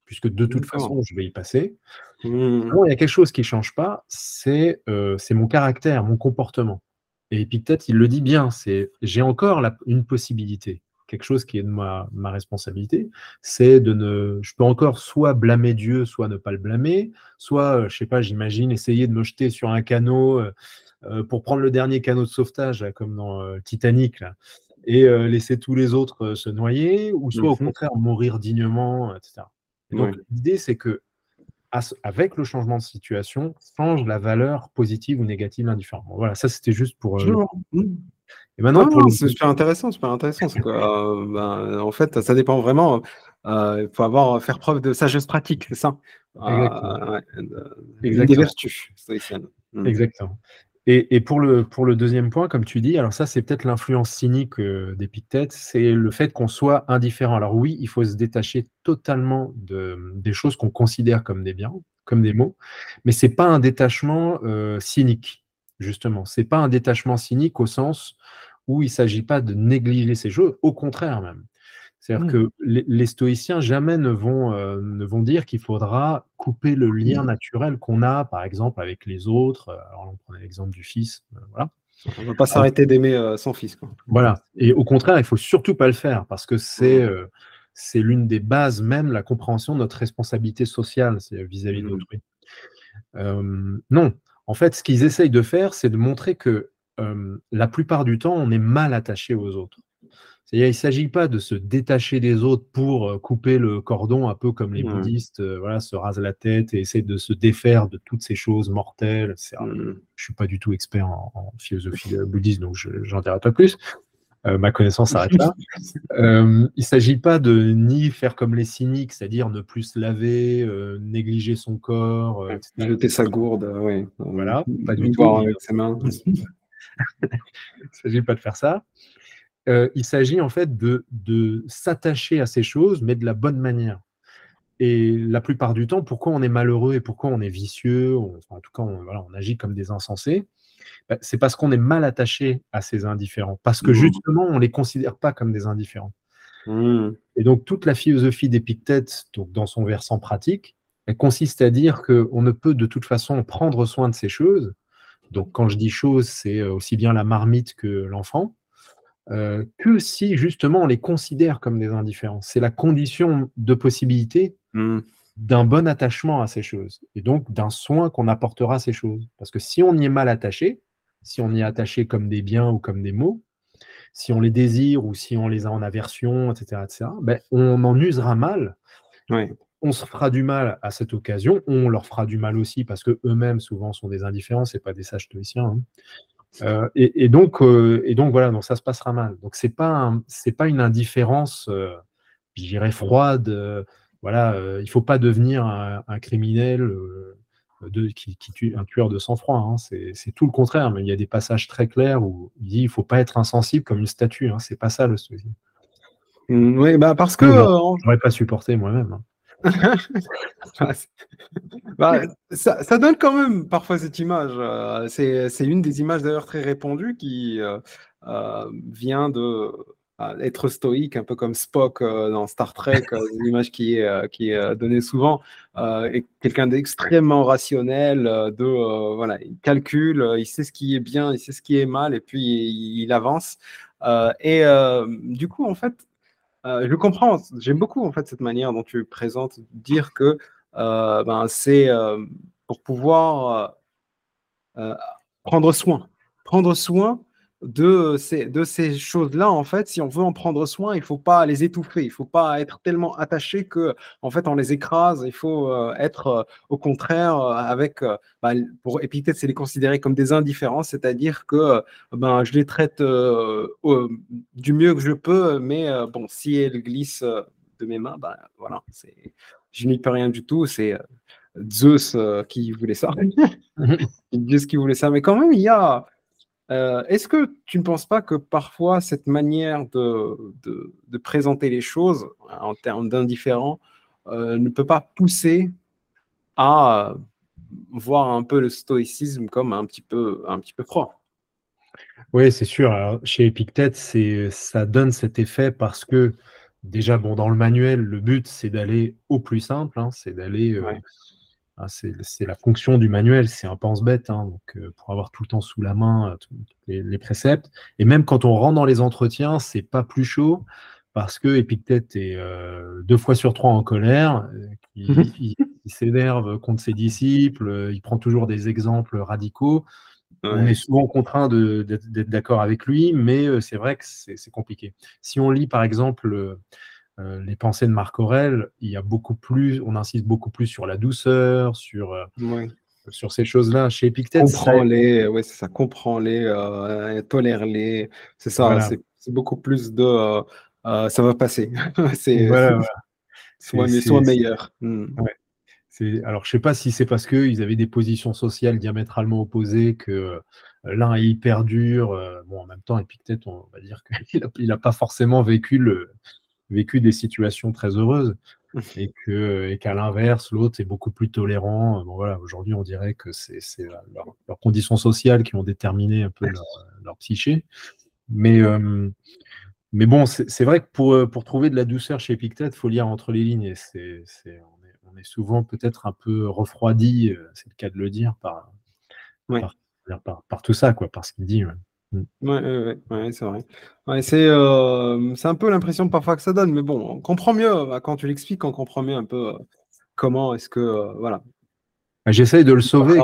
puisque de toute façon, je vais y passer. Mmh. il y a quelque chose qui ne change pas, euh, c'est mon caractère, mon comportement. Et peut-être, il le dit bien, c'est j'ai encore une possibilité quelque chose qui est de ma, responsabilité, c'est de ne. Je peux encore soit blâmer Dieu, soit ne pas le blâmer, soit, euh, je sais pas, j'imagine, essayer de me jeter sur un canot euh, euh, pour prendre le dernier canot de sauvetage, comme dans Titanic, et laisser tous les autres se noyer, ou soit au mmh contraire mourir dignement, etc. donc l'idée, c'est que avec le changement de situation, change la valeur positive ou négative indifférente. voilà, ça c'était juste pour. Et maintenant, c'est super intéressant, super intéressant. Euh, ben, en fait, ça dépend vraiment. Euh, il faut avoir faire preuve de sagesse pratique, c'est ça? Euh, Exactement. Des vertus mmh. Exactement. Et, pour, le, pour le deuxième point, comme tu dis, alors ça, c'est peut-être l'influence cynique d'Épictète, c'est le fait qu'on soit indifférent. Alors oui, il faut se détacher totalement de, des choses qu'on considère comme des biens, comme des mots, mais c'est pas un détachement cynique justement. C'est pas un détachement cynique au sens où il ne s'agit pas de négliger ces choses, au contraire même. C'est-à-dire mmh. que les, stoïciens jamais ne vont, euh, ne vont dire qu'il faudra couper le lien mmh. naturel qu'on a, par exemple, avec les autres. Euh, alors, on prend l'exemple du fils. Euh, voilà. On ne va pas s'arrêter d'aimer son fils. Voilà. Et au contraire, il faut surtout pas le faire parce que c'est mmh. c'est l'une des bases même, la compréhension de notre responsabilité sociale vis-à-vis -vis d'autrui. non, en fait, ce qu'ils essayent de faire, c'est de montrer que la plupart du temps, on est mal attaché aux autres. C'est-à-dire, il ne s'agit pas de se détacher des autres pour couper le cordon, un peu comme les mmh. bouddhistes voilà, se rasent la tête et essaient de se défaire de toutes ces choses mortelles. Mmh. Je ne suis pas du tout expert en, philosophie bouddhiste, donc je n'en dirai pas plus. Euh, ma connaissance s'arrête là. Euh, il ne s'agit pas de ni faire comme les cyniques, c'est-à-dire ne plus se laver, euh, négliger son corps. Jeter sa gourde, oui. Voilà, pas du tout. Avec ses mains. il ne s'agit pas de faire ça. il s'agit en fait de, de s'attacher à ces choses, mais de la bonne manière. Et la plupart du temps, pourquoi on est malheureux et pourquoi on est vicieux, en tout cas, voilà, on agit comme des insensés, bah, c'est parce qu'on est mal attaché à ces indifférents, parce que mmh. justement, on ne les considère pas comme des indifférents. Mmh. Et donc, toute la philosophie d'Épictète, dans son versant pratique, elle consiste à dire qu'on ne peut de toute façon prendre soin de ces choses. Donc, quand je dis choses, c'est euh, aussi bien la marmite que l'enfant, euh, que si justement on les considère comme des indifférents. C'est la condition de possibilité mmh. D'un bon attachement à ces choses, et donc d'un soin qu'on apportera à ces choses. Parce que si on y est mal attaché, si on y est attaché comme des biens ou comme des mots, si on les désire ou si on les a en aversion, etc., etc. Ben, on en usera mal. On se fera du mal à cette occasion. On leur fera du mal aussi parce que eux-mêmes souvent sont des indifférents, c'est pas des sages stoïciens. Hein. Euh, et, donc, euh, et donc voilà, donc ça se passera mal. Donc c'est pas c'est pas une indifférence, euh, je dirais froide. Voilà, il faut pas devenir un, un criminel qui, tue un tueur de sang-froid. Hein. C'est tout le contraire, mais il y a des passages très clairs où il dit il ne faut pas être insensible comme une statue. Hein. C'est pas ça le stoïcisme. Mmh, oui, bah parce que. Euh, je n'aurais pas supporté moi-même. Hein. Bah, ça, donne quand même parfois cette image. Euh, c'est une des images d'ailleurs très répandues qui euh, vient de être stoïque, un peu comme Spock euh, dans Star Trek, euh, une image qui est, euh, qui est donnée souvent, et quelqu'un d'extrêmement rationnel, de voilà, il calcule, il sait ce qui est bien, il sait ce qui est mal, et puis il, avance. et du coup, en fait, je comprends, j'aime beaucoup en fait cette manière dont tu présentes, dire que ben, c'est pour pouvoir prendre soin, prendre soin de ces, de ces choses-là, en fait, si on veut en prendre soin, il ne faut pas les étouffer, il ne faut pas être tellement attaché que, en fait, on les écrase. Il faut euh, être, euh, au contraire, euh, avec, bah, pour Épictète, c'est les considérer comme des indifférents, c'est-à-dire que ben, je les traite du mieux que je peux, mais bon, si elles glissent de mes mains, ben, voilà, je n'y peux rien du tout. C'est Zeus qui voulait ça. Zeus qui voulait ça. Mais quand même, il y a euh, est-ce que tu ne penses pas que parfois cette manière de, de, présenter les choses en termes d'indifférent euh, ne peut pas pousser à voir un peu le stoïcisme comme un petit peu, un petit peu froid Oui, c'est sûr. chez Epictète, ça donne cet effet parce que déjà, bon, dans le manuel, le but, c'est d'aller au plus simple, hein, c'est d'aller euh, ah, c'est la fonction du manuel, c'est un pense-bête, hein, donc euh, pour avoir tout le temps sous la main euh, les, préceptes. Et même quand on rentre dans les entretiens, c'est pas plus chaud parce que Épictète est euh, deux fois sur trois en colère, il, s'énerve contre ses disciples, il prend toujours des exemples radicaux. On est souvent contraint d'être d'accord avec lui, mais c'est vrai que c'est compliqué. Si on lit par exemple euh, les pensées de Marc Aurel, il y a beaucoup plus, on insiste beaucoup plus sur la douceur, sur, euh, sur ces choses-là. Chez Épictète, comprends-les, ouais, c'est ça, comprends-les, euh, tolère-les, c'est ça, c'est beaucoup plus de ça va passer. c'est soit, meilleur. Hmm. Alors, je ne sais pas si c'est parce qu'ils avaient des positions sociales diamétralement opposées que l'un est hyper dur. bon, en même temps, Épictète, on va dire qu'il n'a pas forcément vécu le, vécu des situations très heureuses et que et qu'à l'inverse l'autre est beaucoup plus tolérant bon voilà aujourd'hui on dirait que c'est leurs conditions sociales qui ont déterminé un peu leur, psyché. Mais euh, mais bon c'est vrai que pour, pour trouver de la douceur chez Epictète faut lire entre les lignes et c'est on, est, souvent peut-être un peu refroidi euh, c'est le cas de le dire par par, par, tout ça quoi par ce qu'il dit. Ouais, ouais, c'est vrai. Ouais, c'est euh, c'est un peu l'impression parfois que ça donne, mais bon, on comprend mieux bah, quand tu l'expliques, on comprend mieux un peu euh, comment est-ce que euh, voilà. Bah, j'essaye de le sauver.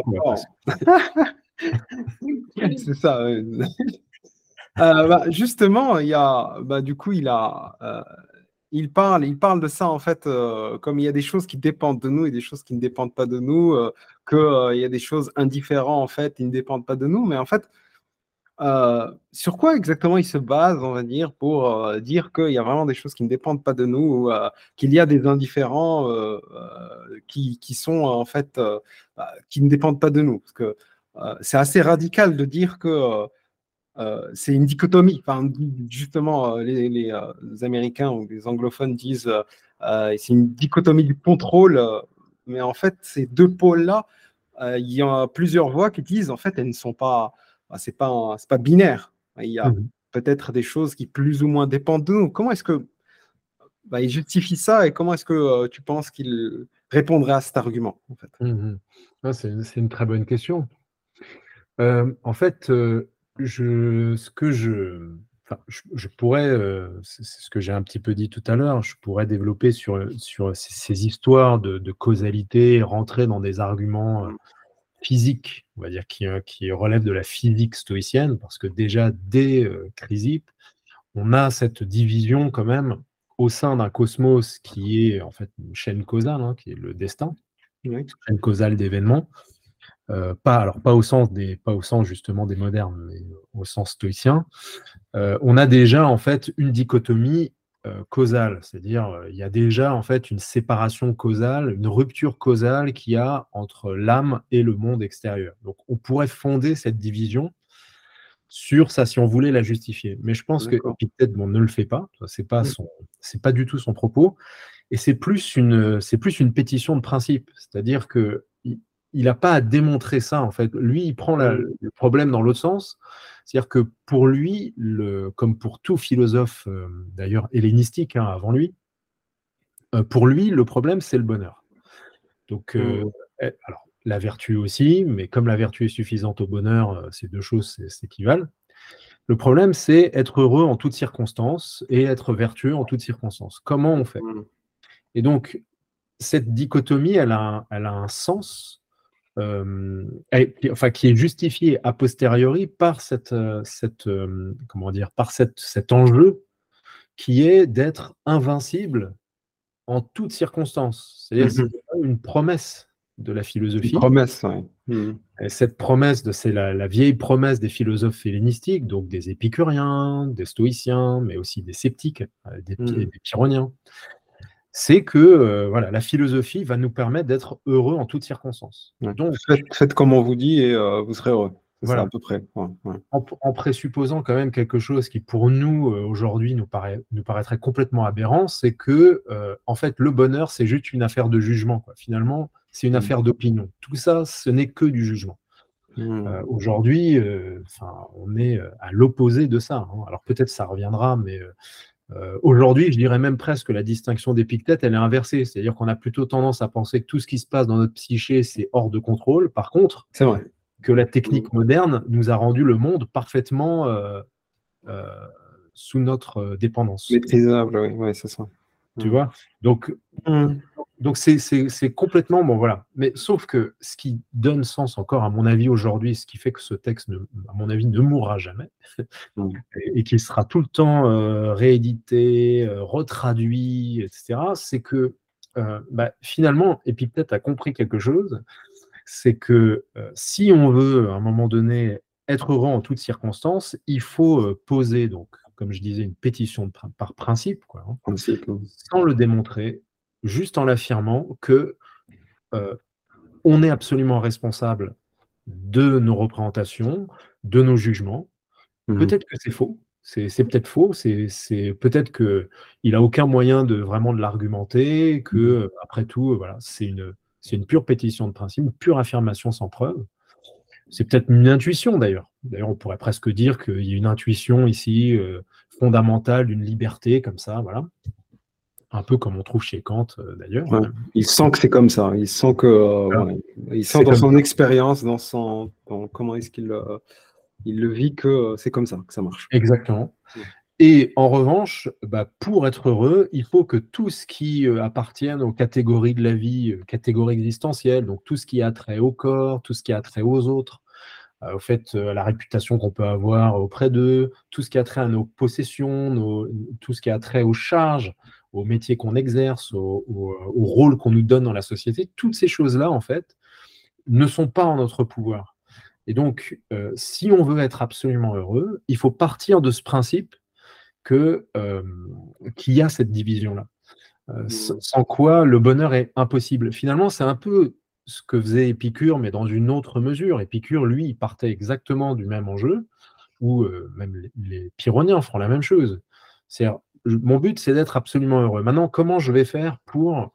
c'est ça. Bah, justement, il y a, bah, du coup, il a, il parle, il parle de ça en fait, comme il y a des choses qui dépendent de nous et des choses qui ne dépendent pas de nous, que il y a des choses indifférentes en fait, qui ne dépendent pas de nous, mais en fait. Euh, sur quoi exactement il se base, on va dire, pour euh, dire qu'il y a vraiment des choses qui ne dépendent pas de nous, ou euh, qu'il y a des indifférents qui, sont en fait, bah, qui ne dépendent pas de nous? Parce que c'est assez radical de dire que c'est une dichotomie. Enfin, justement, les, les Américains ou les anglophones disent c'est une dichotomie du contrôle, mais en fait, ces deux pôles-là, il y a plusieurs voix qui disent en fait, elles ne sont pas c'est pas, pas binaire. Il y a mmh peut-être des choses qui plus ou moins dépendent de nous. Comment est-ce que bah, il justifie ça et comment est-ce que euh, tu penses qu'il répondrait à cet argument en fait? Mmh ah, c'est, une très bonne question. Euh, en fait, euh, je, ce que je, je, pourrais, c'est, ce que j'ai un petit peu dit tout à l'heure, je pourrais développer sur, sur ces, histoires de, de, causalité, rentrer dans des arguments mmh physique, on va dire, qui, euh, qui, relève de la physique stoïcienne, parce que déjà dès euh, Chrysippe, on a cette division quand même au sein d'un cosmos qui est en fait une chaîne causale, hein, qui est le destin, une chaîne causale d'événements. Euh, pas, alors pas au sens des, pas au sens justement des modernes, mais au sens stoïcien. on a déjà en fait une dichotomie causale, c'est-à-dire euh, il y a déjà en fait une séparation causale, une rupture causale qu'il y a entre l'âme et le monde extérieur. Donc on pourrait fonder cette division sur ça si on voulait la justifier. Mais je pense que Epictète bon, ne le fait pas, c'est pas son, c'est pas du tout son propos, et c'est plus une, c'est plus une pétition de principe, c'est-à-dire que il n'a pas à démontrer ça en fait. Lui, il prend le problème dans l'autre sens. C'est-à-dire que pour lui, le, comme pour tout philosophe, euh, d'ailleurs hellénistique hein, avant lui, euh, pour lui, le problème, c'est le bonheur. Donc, euh, mmh. eh, alors, la vertu aussi, mais comme la vertu est suffisante au bonheur, ces deux choses s'équivalent. Le problème, c'est être heureux en toutes circonstances et être vertueux en toutes circonstances. Comment on fait? Mmh. Et donc, cette dichotomie, elle a, elle a un sens enfin, qui est justifié a posteriori par cette, cette comment dire, par cette, cet enjeu qui est d'être invincible en toutes circonstances. C'est-à-dire mmh une promesse de la philosophie. Une promesse, oui. Mmh. Cette promesse, c'est la, vieille promesse des philosophes hellénistiques, donc des épicuriens, des stoïciens, mais aussi des sceptiques, euh, des, mmh. des pyrrhoniens. C'est que euh, voilà, la philosophie va nous permettre d'être heureux en toutes circonstances. Donc, faites, comme on vous dit et euh, vous serez heureux. Voilà. à peu près. En, présupposant quand même quelque chose qui, pour nous, euh, aujourd'hui, nous, paraît, nous paraîtrait complètement aberrant, c'est que, en fait, le bonheur, c'est juste une affaire de jugement. Finalement, c'est une mmh. affaire d'opinion. Tout ça, ce n'est que du jugement. Mmh. Euh, aujourd'hui, on est à l'opposé de ça. Hein. Alors peut-être ça reviendra, mais aujourd'hui, je dirais même presque que la distinction d'Épictète, elle est inversée. C'est-à-dire qu'on a plutôt tendance à penser que tout ce qui se passe dans notre psyché, c'est hors de contrôle. Par contre, c'est vrai que la technique moderne nous a rendu le monde parfaitement euh, euh, sous notre euh, dépendance. Maîtrisable, oui, ouais, c'est ça. Tu vois? Donc, mmh. Donc c'est complètement bon, voilà. Mais sauf que ce qui donne sens encore, à mon avis, aujourd'hui, ce qui fait que ce texte, à mon avis, ne mourra jamais et, qu'il sera tout le temps réédité, retraduit, etc., c'est que bah, finalement, Épictète a compris quelque chose, c'est que euh, si on veut, à un moment donné, être heureux en toutes circonstances, il faut euh, poser, donc, comme je disais, une pétition par principe, quoi, hein, sans le démontrer, juste en l'affirmant que euh, on est absolument responsable de nos représentations, de nos jugements. Mmh peut-être que c'est faux, c'est peut-être faux, c'est peut-être qu'il n'a aucun moyen de vraiment de l'argumenter, que mmh après tout, voilà, c'est une, pure pétition de principe, une pure affirmation sans preuve. C'est peut-être une intuition d'ailleurs. D'ailleurs, on pourrait presque dire qu'il y a une intuition ici euh, fondamentale d'une liberté comme ça, voilà. Un peu comme on trouve chez Kant euh, d'ailleurs. il sent que c'est comme ça. Il sent que, euh, il sent dans son expérience, dans son, comment est-ce qu'il il le vit que c'est comme ça que ça marche. Exactement. Et en revanche, bah, pour être heureux, il faut que tout ce qui euh, appartienne aux catégories de la vie, euh, catégories existentielles, donc tout ce qui a trait au corps, tout ce qui a trait aux autres, euh, au fait, à la réputation qu'on peut avoir auprès d'eux, tout ce qui a trait à nos possessions, tout ce qui a trait aux charges, au métier qu'on exerce, au, rôle qu'on nous donne dans la société, toutes ces choses-là, en fait, ne sont pas en notre pouvoir. Et donc, si on veut être absolument heureux, il faut partir de ce principe que qu'il y a cette division-là. Mmh. sans quoi le bonheur est impossible. Finalement, c'est un peu ce que faisait Épicure, mais dans une autre mesure. Épicure, lui, il partait exactement du même enjeu, ou même les, Pyrrhoniens feront la même chose. C'est mon but, c'est d'être absolument heureux. Maintenant, comment je vais faire pour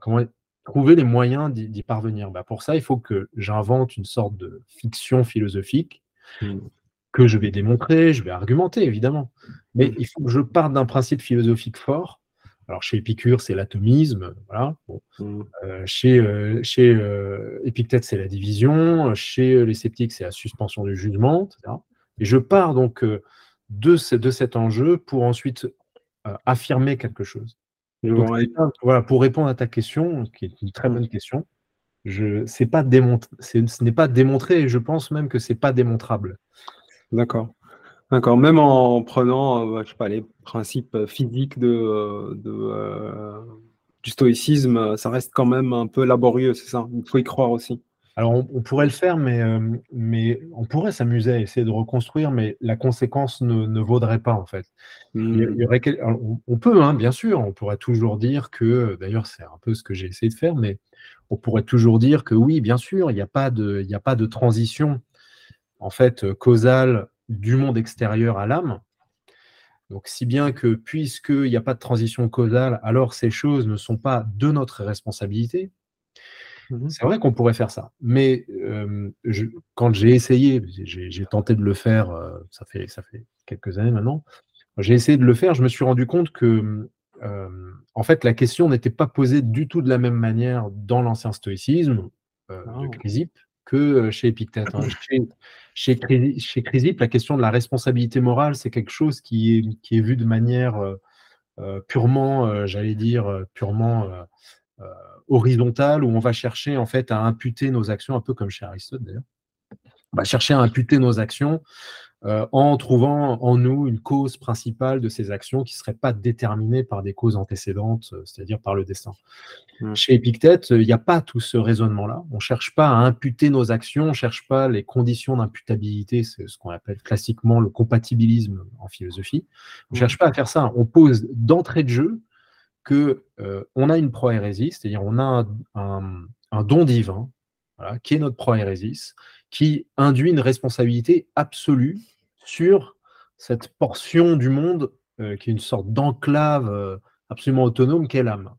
comment trouver les moyens d'y parvenir? Bah, Pour ça, il faut que j'invente une sorte de fiction philosophique mmh. que je vais démontrer, je vais argumenter, évidemment. Mais mmh. il faut que je parte d'un principe philosophique fort. Alors chez Épicure, c'est l'atomisme, voilà. Mmh. Euh, chez euh, chez euh, Épictète, c'est la division. Chez les sceptiques, c'est la suspension du jugement, etc. Et je pars donc de, de cet enjeu pour ensuite affirmer quelque chose. voilà, pour répondre à ta question, qui est une très bonne question, je, pas ce n'est pas démontré et je pense même que c'est pas démontrable. D'accord. D'accord, même en prenant, euh, je sais pas, les principes physiques de, euh, euh, du stoïcisme, ça reste quand même un peu laborieux, c'est ça? Il faut y croire aussi. Alors on, pourrait le faire, mais, mais on pourrait s'amuser à essayer de reconstruire, mais la conséquence ne, vaudrait pas en fait. Il y aurait mmh. on, peut, hein, bien sûr, on pourrait toujours dire que, d'ailleurs c'est un peu ce que j'ai essayé de faire, mais on pourrait toujours dire que oui, bien sûr, il n'y a, pas de, il a pas de transition en fait causale du monde extérieur à l'âme. Donc, si bien que puisqu'il n'y a pas de transition causale, alors ces choses ne sont pas de notre responsabilité. Mmh C'est vrai qu'on pourrait faire ça. Mais euh, quand j'ai essayé, j'ai tenté de le faire, euh, ça, fait, ça fait quelques années maintenant, j'ai essayé de le faire, je me suis rendu compte que, euh, en fait, la question n'était pas posée du tout de la même manière dans l'ancien stoïcisme de ah. Chrysippe que chez Épictète. Hein. Chez, chez, Chrysippe, la question de la responsabilité morale, c'est quelque chose qui est, qui est vu de manière purement, j'allais dire, purement horizontale où on va chercher en fait à imputer nos actions, un peu comme chez Aristote d'ailleurs. On va chercher à imputer nos actions euh, en trouvant en nous une cause principale de ces actions qui ne serait pas déterminée par des causes antécédentes, euh, c'est-à-dire par le destin. Hmm. Chez Épictète, il n'y a pas tout ce raisonnement-là. On ne cherche pas à imputer nos actions, on ne cherche pas les conditions d'imputabilité, c'est ce qu'on appelle classiquement le compatibilisme en philosophie. On ne hmm. cherche pas à faire ça. On pose d'entrée de jeu que euh, on a une prohérésie, c'est-à-dire on a un, don divin, qui est notre prohérésis, qui induit une responsabilité absolue sur cette portion du monde euh, qui est une sorte d'enclave euh, absolument autonome qu'est l'âme.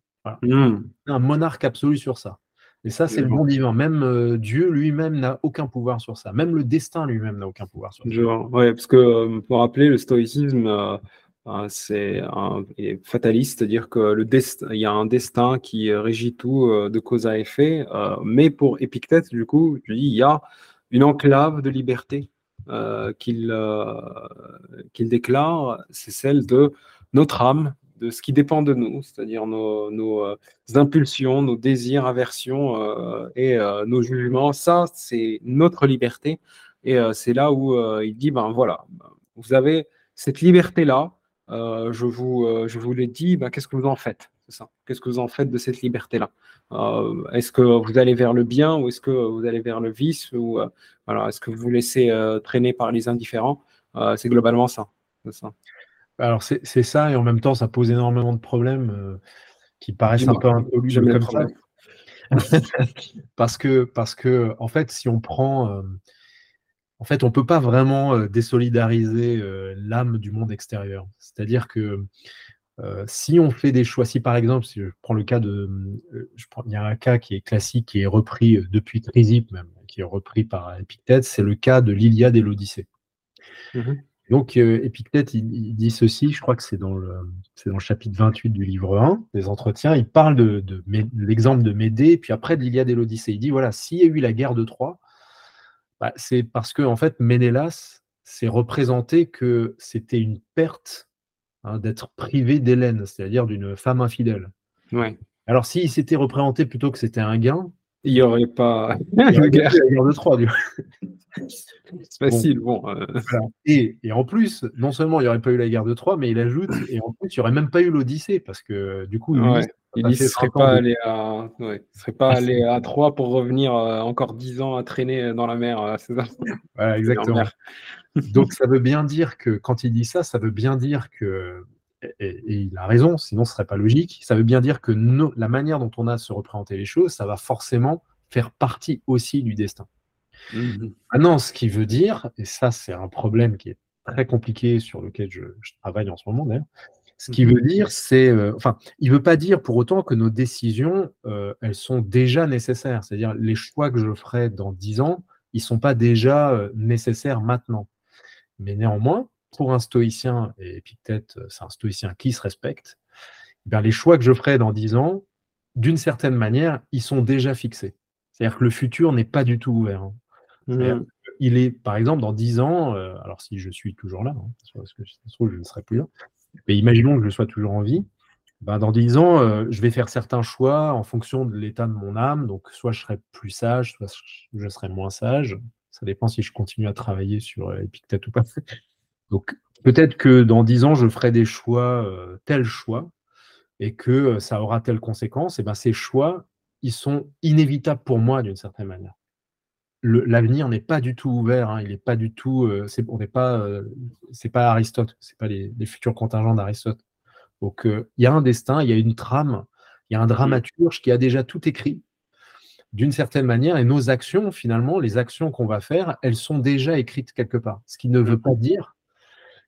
Hmm. Un monarque absolu sur ça. Et ça, c'est le bon divin. Même euh, Dieu lui-même n'a aucun pouvoir sur ça. Même le destin lui-même n'a aucun pouvoir sur ça. Oui, parce que pour rappeler, le stoïcisme, c'est fataliste, c'est-à-dire que y a un destin qui régit tout de cause à effet. mais pour Épictète, du coup, il y a une enclave de liberté euh, euh, qu'il déclare, c'est celle de notre âme, de ce qui dépend de nous, c'est-à-dire nos, euh, impulsions, nos désirs, aversions et nos jugements. Ça, c'est notre liberté. Et c'est là où il dit, ben voilà, vous avez cette liberté-là, je vous, je vous l'ai dit, ben, qu'est-ce que vous en faites? Qu'est-ce que vous en faites de cette liberté-là? Euh, Est-ce que vous allez vers le bien ou est-ce que vous allez vers le vice ou euh, voilà, Est-ce que vous vous laissez euh, traîner par les indifférents? C'est globalement ça. ça. Alors c'est ça et en même temps ça pose énormément de problèmes qui paraissent un peu insolubles comme ça. parce que parce que en fait si on prend en fait on peut pas vraiment désolidariser l'âme du monde extérieur. C'est-à-dire que euh, si on fait des choix, si par exemple, si je prends le cas de, euh, je prends, il y a un cas qui est classique, qui est repris euh, depuis Trisipe même, qui est repris par Épictète, c'est le cas de l'Iliade et l'Odyssée. Mmh Donc Épictète, il, dit ceci, je crois que c'est dans, le, dans le chapitre 28 du livre 1 des entretiens, il parle de, de, l'exemple de Médée, puis après de l'Iliade et l'Odyssée. Il dit, voilà, s'il y a eu la guerre de Troie, bah, c'est parce que en fait, Ménélas s'est représenté que c'était une perte Hein, d'être privé d'Hélène, c'est-à-dire d'une femme infidèle. Ouais. Alors, s'il s'était représenté plutôt que c'était un gain, il n'y aurait pas de guerre. de Troie. C'est facile, bon. Euh. et, en plus, non seulement il n'y aurait pas eu la guerre de Troie, mais il ajoute, et en plus, il n'y aurait même pas eu l'Odyssée, parce que du coup, il ne serait pas, allé à... serait pas ah, allé à Troie pour revenir euh, encore dix ans à traîner dans la mer, euh, c'est ça? Voilà, exactement. Donc ça veut bien dire que quand il dit ça, ça veut bien dire que, et, il a raison, sinon ce ne serait pas logique, ça veut bien dire que la manière dont on a de se représenter les choses, ça va forcément faire partie aussi du destin. Mmh Maintenant, ce qui veut dire, et ça c'est un problème qui est très compliqué sur lequel je, travaille en ce moment d'ailleurs, ce qui mmh veut dire, c'est, euh, enfin, il ne veut pas dire pour autant que nos décisions, euh, elles sont déjà nécessaires. C'est-à-dire les choix que je ferai dans dix ans, ils ne sont pas déjà euh, nécessaires maintenant. Mais néanmoins, pour un stoïcien, et Épictète, c'est un stoïcien qui se respecte, eh les choix que je ferai dans dix ans, d'une certaine manière, ils sont déjà fixés. C'est-à-dire que le futur n'est pas du tout ouvert. Hein. Mmh. Il est, par exemple, dans dix ans, alors si je suis toujours là, hein, parce que je ne serai plus là, mais imaginons que je sois toujours en vie, ben, dans dix ans, euh, je vais faire certains choix en fonction de l'état de mon âme. Donc, soit je serai plus sage, soit je serai moins sage. Ça dépend si je continue à travailler sur euh, Epictet ou pas. Donc peut-être que dans dix ans, je ferai des choix, euh, tel choix, et que euh, ça aura telle conséquence. Et ben ces choix, ils sont inévitables pour moi d'une certaine manière. L'avenir n'est pas du tout ouvert, hein. il n'est pas du tout, c'est, on n'est pas, c'est pas Aristote, c'est pas les, futurs contingents d'Aristote. Donc il y a un destin, il y a une trame, il y a un dramaturge qui a déjà tout écrit d'une certaine manière, et nos actions, finalement, les actions qu'on va faire, elles sont déjà écrites quelque part. Ce qui ne veut pas dire,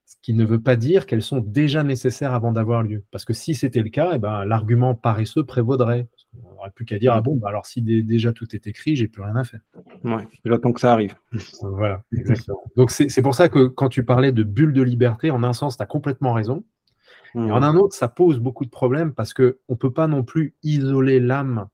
ce qui ne veut pas dire qu'elles sont déjà nécessaires avant d'avoir lieu. Parce que si c'était le cas, eh ben, l'argument paresseux prévaudrait. On n'aurait plus qu'à dire ah bon, bah alors si déjà tout est écrit, j'ai plus rien à faire. Ouais, j'attends que ça arrive. Voilà, exactement. Donc c'est pour ça que quand tu parlais de bulle de liberté, en un sens, tu as complètement raison. Et en mmh. un autre, ça pose beaucoup de problèmes parce qu'on ne peut pas non plus isoler l'âme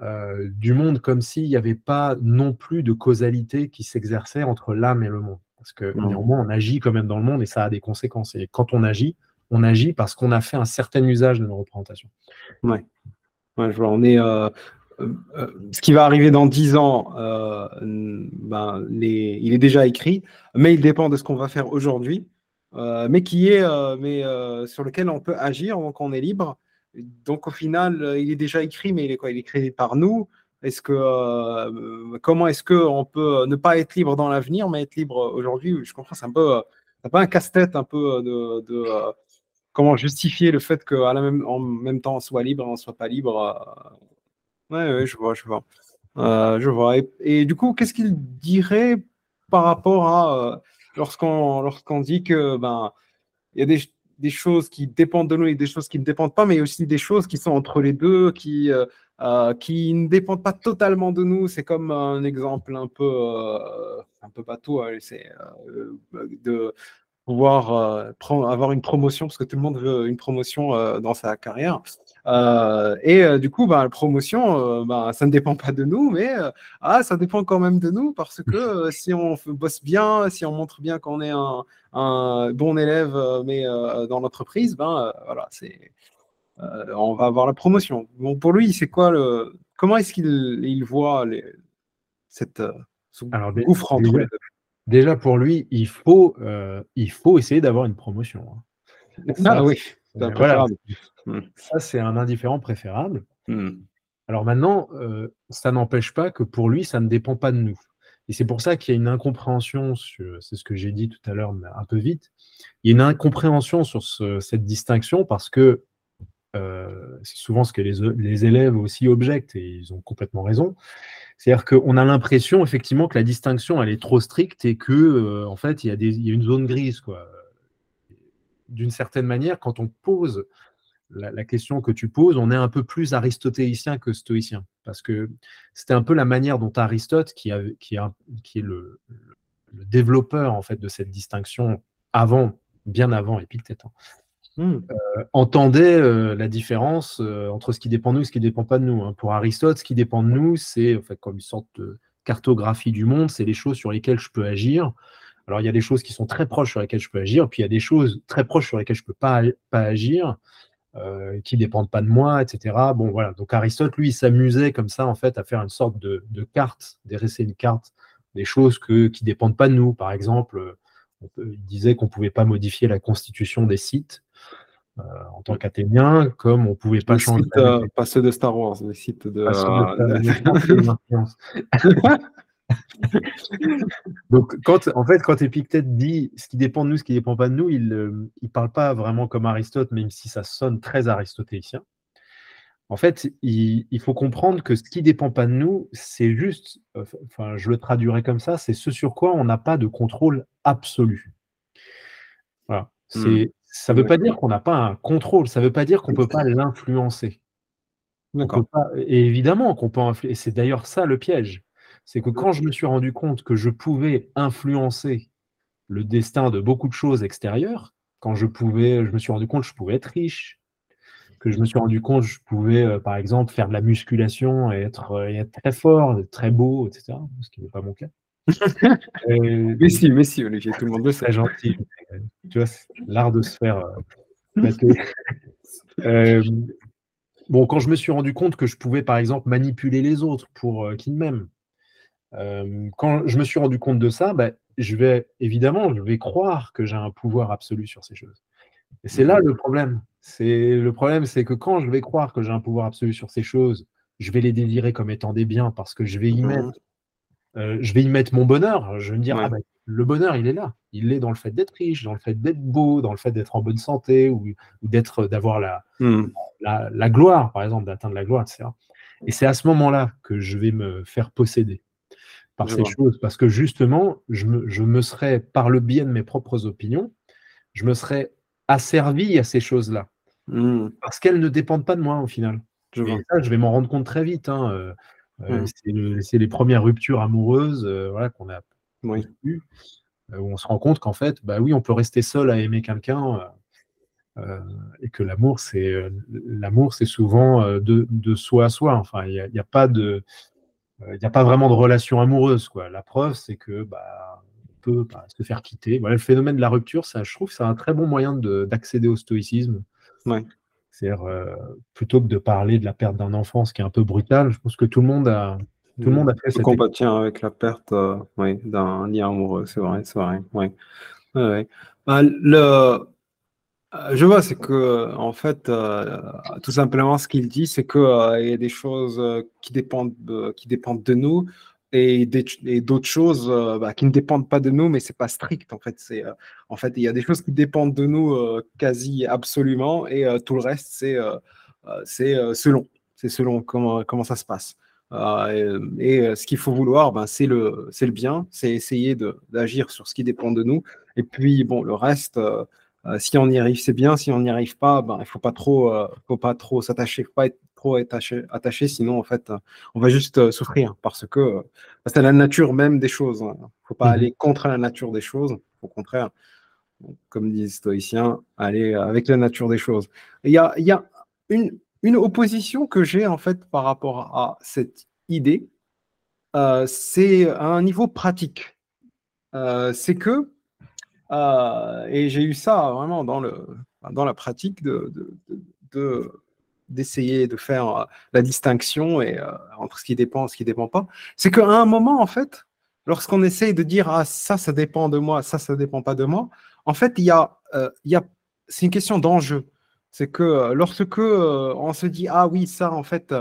euh, du monde comme s'il n'y avait pas non plus de causalité qui s'exerçait entre l'âme et le monde. Parce que mmh. néanmoins, on agit quand même dans le monde et ça a des conséquences. Et quand on agit, on agit parce qu'on a fait un certain usage de nos représentations. Ouais. Ouais, je vois, on est, euh, ce qui va arriver dans 10 ans, ben, les, il est déjà écrit, mais il dépend de ce qu'on va faire aujourd'hui, mais qui est, mais sur lequel on peut agir, donc on est libre. Donc au final, il est déjà écrit, mais il est quoi? Il est créé par nous. Est-ce que euh, comment est-ce que on peut ne pas être libre dans l'avenir, mais être libre aujourd'hui? Je comprends, c'est un peu, c'est pas un casse-tête un peu de, comment justifier le fait qu'à la même même temps on soit libre, on soit pas libre. Ouais, ouais, je vois, je vois, euh, je vois. Et, du coup, qu'est-ce qu'il dirait par rapport à lorsqu'on lorsqu'on dit que ben il y a des choses qui dépendent de nous et des choses qui ne dépendent pas, mais aussi des choses qui sont entre les deux, qui, euh, euh, qui ne dépendent pas totalement de nous. C'est comme un exemple un peu, euh, un peu bateau, hein, c'est de pouvoir prendre, avoir une promotion, parce que tout le monde veut une promotion dans sa carrière. Euh, et euh, du coup, bah, la promotion, euh, bah, ça ne dépend pas de nous, mais ah, ça dépend quand même de nous parce que si on bosse bien, si on montre bien qu'on est un, bon élève, mais dans l'entreprise, ben voilà, c'est on va avoir la promotion. Bon, pour lui, c'est quoi le comment est-ce qu'il il voit les, cette Alors, gouffre entre déjà, les deux? Déjà pour lui, il faut il faut essayer d'avoir une promotion. Hein. Ah oui. Voilà. Hmm. Ça, c'est un indifférent préférable. Hmm. Alors maintenant, euh, ça n'empêche pas que pour lui, ça ne dépend pas de nous. Et c'est pour ça qu'il y a une incompréhension, c'est ce que j'ai dit tout à l'heure, mais un peu vite. Il y a une incompréhension sur cette distinction parce que euh, c'est souvent ce que les, élèves aussi objectent et ils ont complètement raison. C'est-à-dire qu'on a l'impression effectivement que la distinction elle est trop stricte et que euh, en fait il y, a a une zone grise d'une certaine manière, quand on pose la, question que tu poses, on est un peu plus aristotélicien que stoïcien. Parce que c'était un peu la manière dont Aristote, qui, qui, est le, développeur en fait de cette distinction avant, bien avant Épictète, hein, hmm. euh, entendait euh, la différence euh, entre ce qui dépend de nous et ce qui ne dépend pas de nous. Hein. Pour Aristote, ce qui dépend de nous, c'est en fait, comme une sorte de cartographie du monde, c'est les choses sur lesquelles je peux agir. Alors, il y a des choses qui sont très proches sur lesquelles je peux agir, puis il y a des choses très proches sur lesquelles je ne peux pas, agir, qui ne dépendent pas de moi, etc. Bon, voilà. Donc, Aristote, lui, s'amusait comme ça, en fait, à faire une sorte de, carte, dresser une carte des choses qui ne dépendent pas de nous. Par exemple, il disait qu'on ne pouvait pas modifier la constitution des sites. Euh, en tant qu'Athénien, comme on ne pouvait pas changer. Euh, pas ceux de Star Wars, les sites de. Donc, quand, en fait, quand Épictète dit ce qui dépend de nous, ce qui ne dépend pas de nous, il ne euh, parle pas vraiment comme Aristote, même si ça sonne très aristotélicien. En fait, il, faut comprendre que ce qui ne dépend pas de nous, c'est juste, euh, enfin, je le traduirai comme ça, c'est ce sur quoi on n'a pas de contrôle absolu. Voilà. Hmm. Ça ne veut pas dire qu'on n'a pas un contrôle, ça ne veut pas dire qu'on ne peut pas l'influencer. Et évidemment qu'on peut influencer. C'est d'ailleurs ça le piège c'est que quand je me suis rendu compte que je pouvais influencer le destin de beaucoup de choses extérieures, quand je pouvais, je me suis rendu compte que je pouvais être riche, que je me suis rendu compte que je pouvais, euh, par exemple, faire de la musculation et être, euh, très fort, très beau, etc., ce qui n'est pas mon cas. Euh, mais si, mais si, Olivier, tout le monde le sait. Gentil. tu vois, l'art de se faire bon, quand je me suis rendu compte que je pouvais, par exemple, manipuler les autres pour qu'ils m'aiment, quand je me suis rendu compte de ça, bah, je vais évidemment, je vais croire que j'ai un pouvoir absolu sur ces choses. Et c'est là mmh. le problème. C'est le problème, c'est que quand je vais croire que j'ai un pouvoir absolu sur ces choses, je vais les désirer comme étant des biens parce que je vais y mmh. Mettre, je vais y mettre mon bonheur. Je vais me dire, ah, bah, le bonheur, il est là. Il est dans le fait d'être riche, dans le fait d'être beau, dans le fait d'être en bonne santé ou, d'être, d'avoir la, mmh. la, la, gloire, par exemple, d'atteindre la gloire, etc. Et c'est à ce moment-là que je vais me faire posséder par ces choses, parce que justement, je me, serais, par le biais de mes propres opinions, je me serais asservi à ces choses-là, mmh. parce qu'elles ne dépendent pas de moi au final. Je, ça, je vais m'en rendre compte très vite. Hein, euh, euh, mmh. C'est les premières ruptures amoureuses euh, voilà, qu'on a eues, où on se rend compte qu'en fait, bah oui, on peut rester seul à aimer quelqu'un. et que l'amour, c'est l'amour, c'est souvent de, de, soi à soi. Enfin, il n'y a, pas de, il a pas vraiment de relation amoureuse. Quoi. La preuve, c'est que bah, on peut bah, se faire quitter. Voilà, le phénomène de la rupture, ça, je trouve que c'est un très bon moyen d'accéder au stoïcisme. C'est-à-dire, plutôt que de parler de la perte d'un enfant, ce qui est un peu brutal, je pense que tout le monde a, tout le monde a fait cette compatir avec la perte d'un lien amoureux, c'est vrai, c'est vrai. Ouais. Bah, le, je vois, c'est que en fait, tout simplement, ce qu'il dit, c'est qu'il il y a des choses qui dépendent, qui dépendent de nous et, d'autres choses euh, bah, qui ne dépendent pas de nous, mais c'est pas strict en fait. C'est euh, en fait il y a des choses qui dépendent de nous euh, quasi absolument et tout le reste c'est c'est selon, c'est selon comment comment ça se passe. et, ce qu'il faut vouloir, ben, c'est le c'est le bien, c'est essayer d'agir sur ce qui dépend de nous. Et puis bon, le reste. si on y arrive, c'est bien. Si on n'y arrive pas, ben, il faut pas trop, faut pas trop s'attacher, faut pas être trop attaché, sinon en fait, on va juste euh, souffrir parce que euh, c'est la nature même des choses. Il hein. ne faut pas mmh aller contre la nature des choses, au contraire, comme disent les stoïciens, aller avec la nature des choses. Il y a, y a une, une, opposition que j'ai en fait par rapport à cette idée, euh, c'est à un niveau pratique. c'est que, et j'ai eu ça vraiment dans, le, dans la pratique de, de d'essayer de faire euh, la distinction et, euh, entre ce qui dépend et ce qui ne dépend pas, c'est qu'à un moment, en fait, lorsqu'on essaye de dire ah, ça, ça dépend de moi, ça, ça ne dépend pas de moi, en fait, il y a, euh, y a, c'est une question d'enjeu. C'est que lorsque on se dit ah oui, ça, en fait,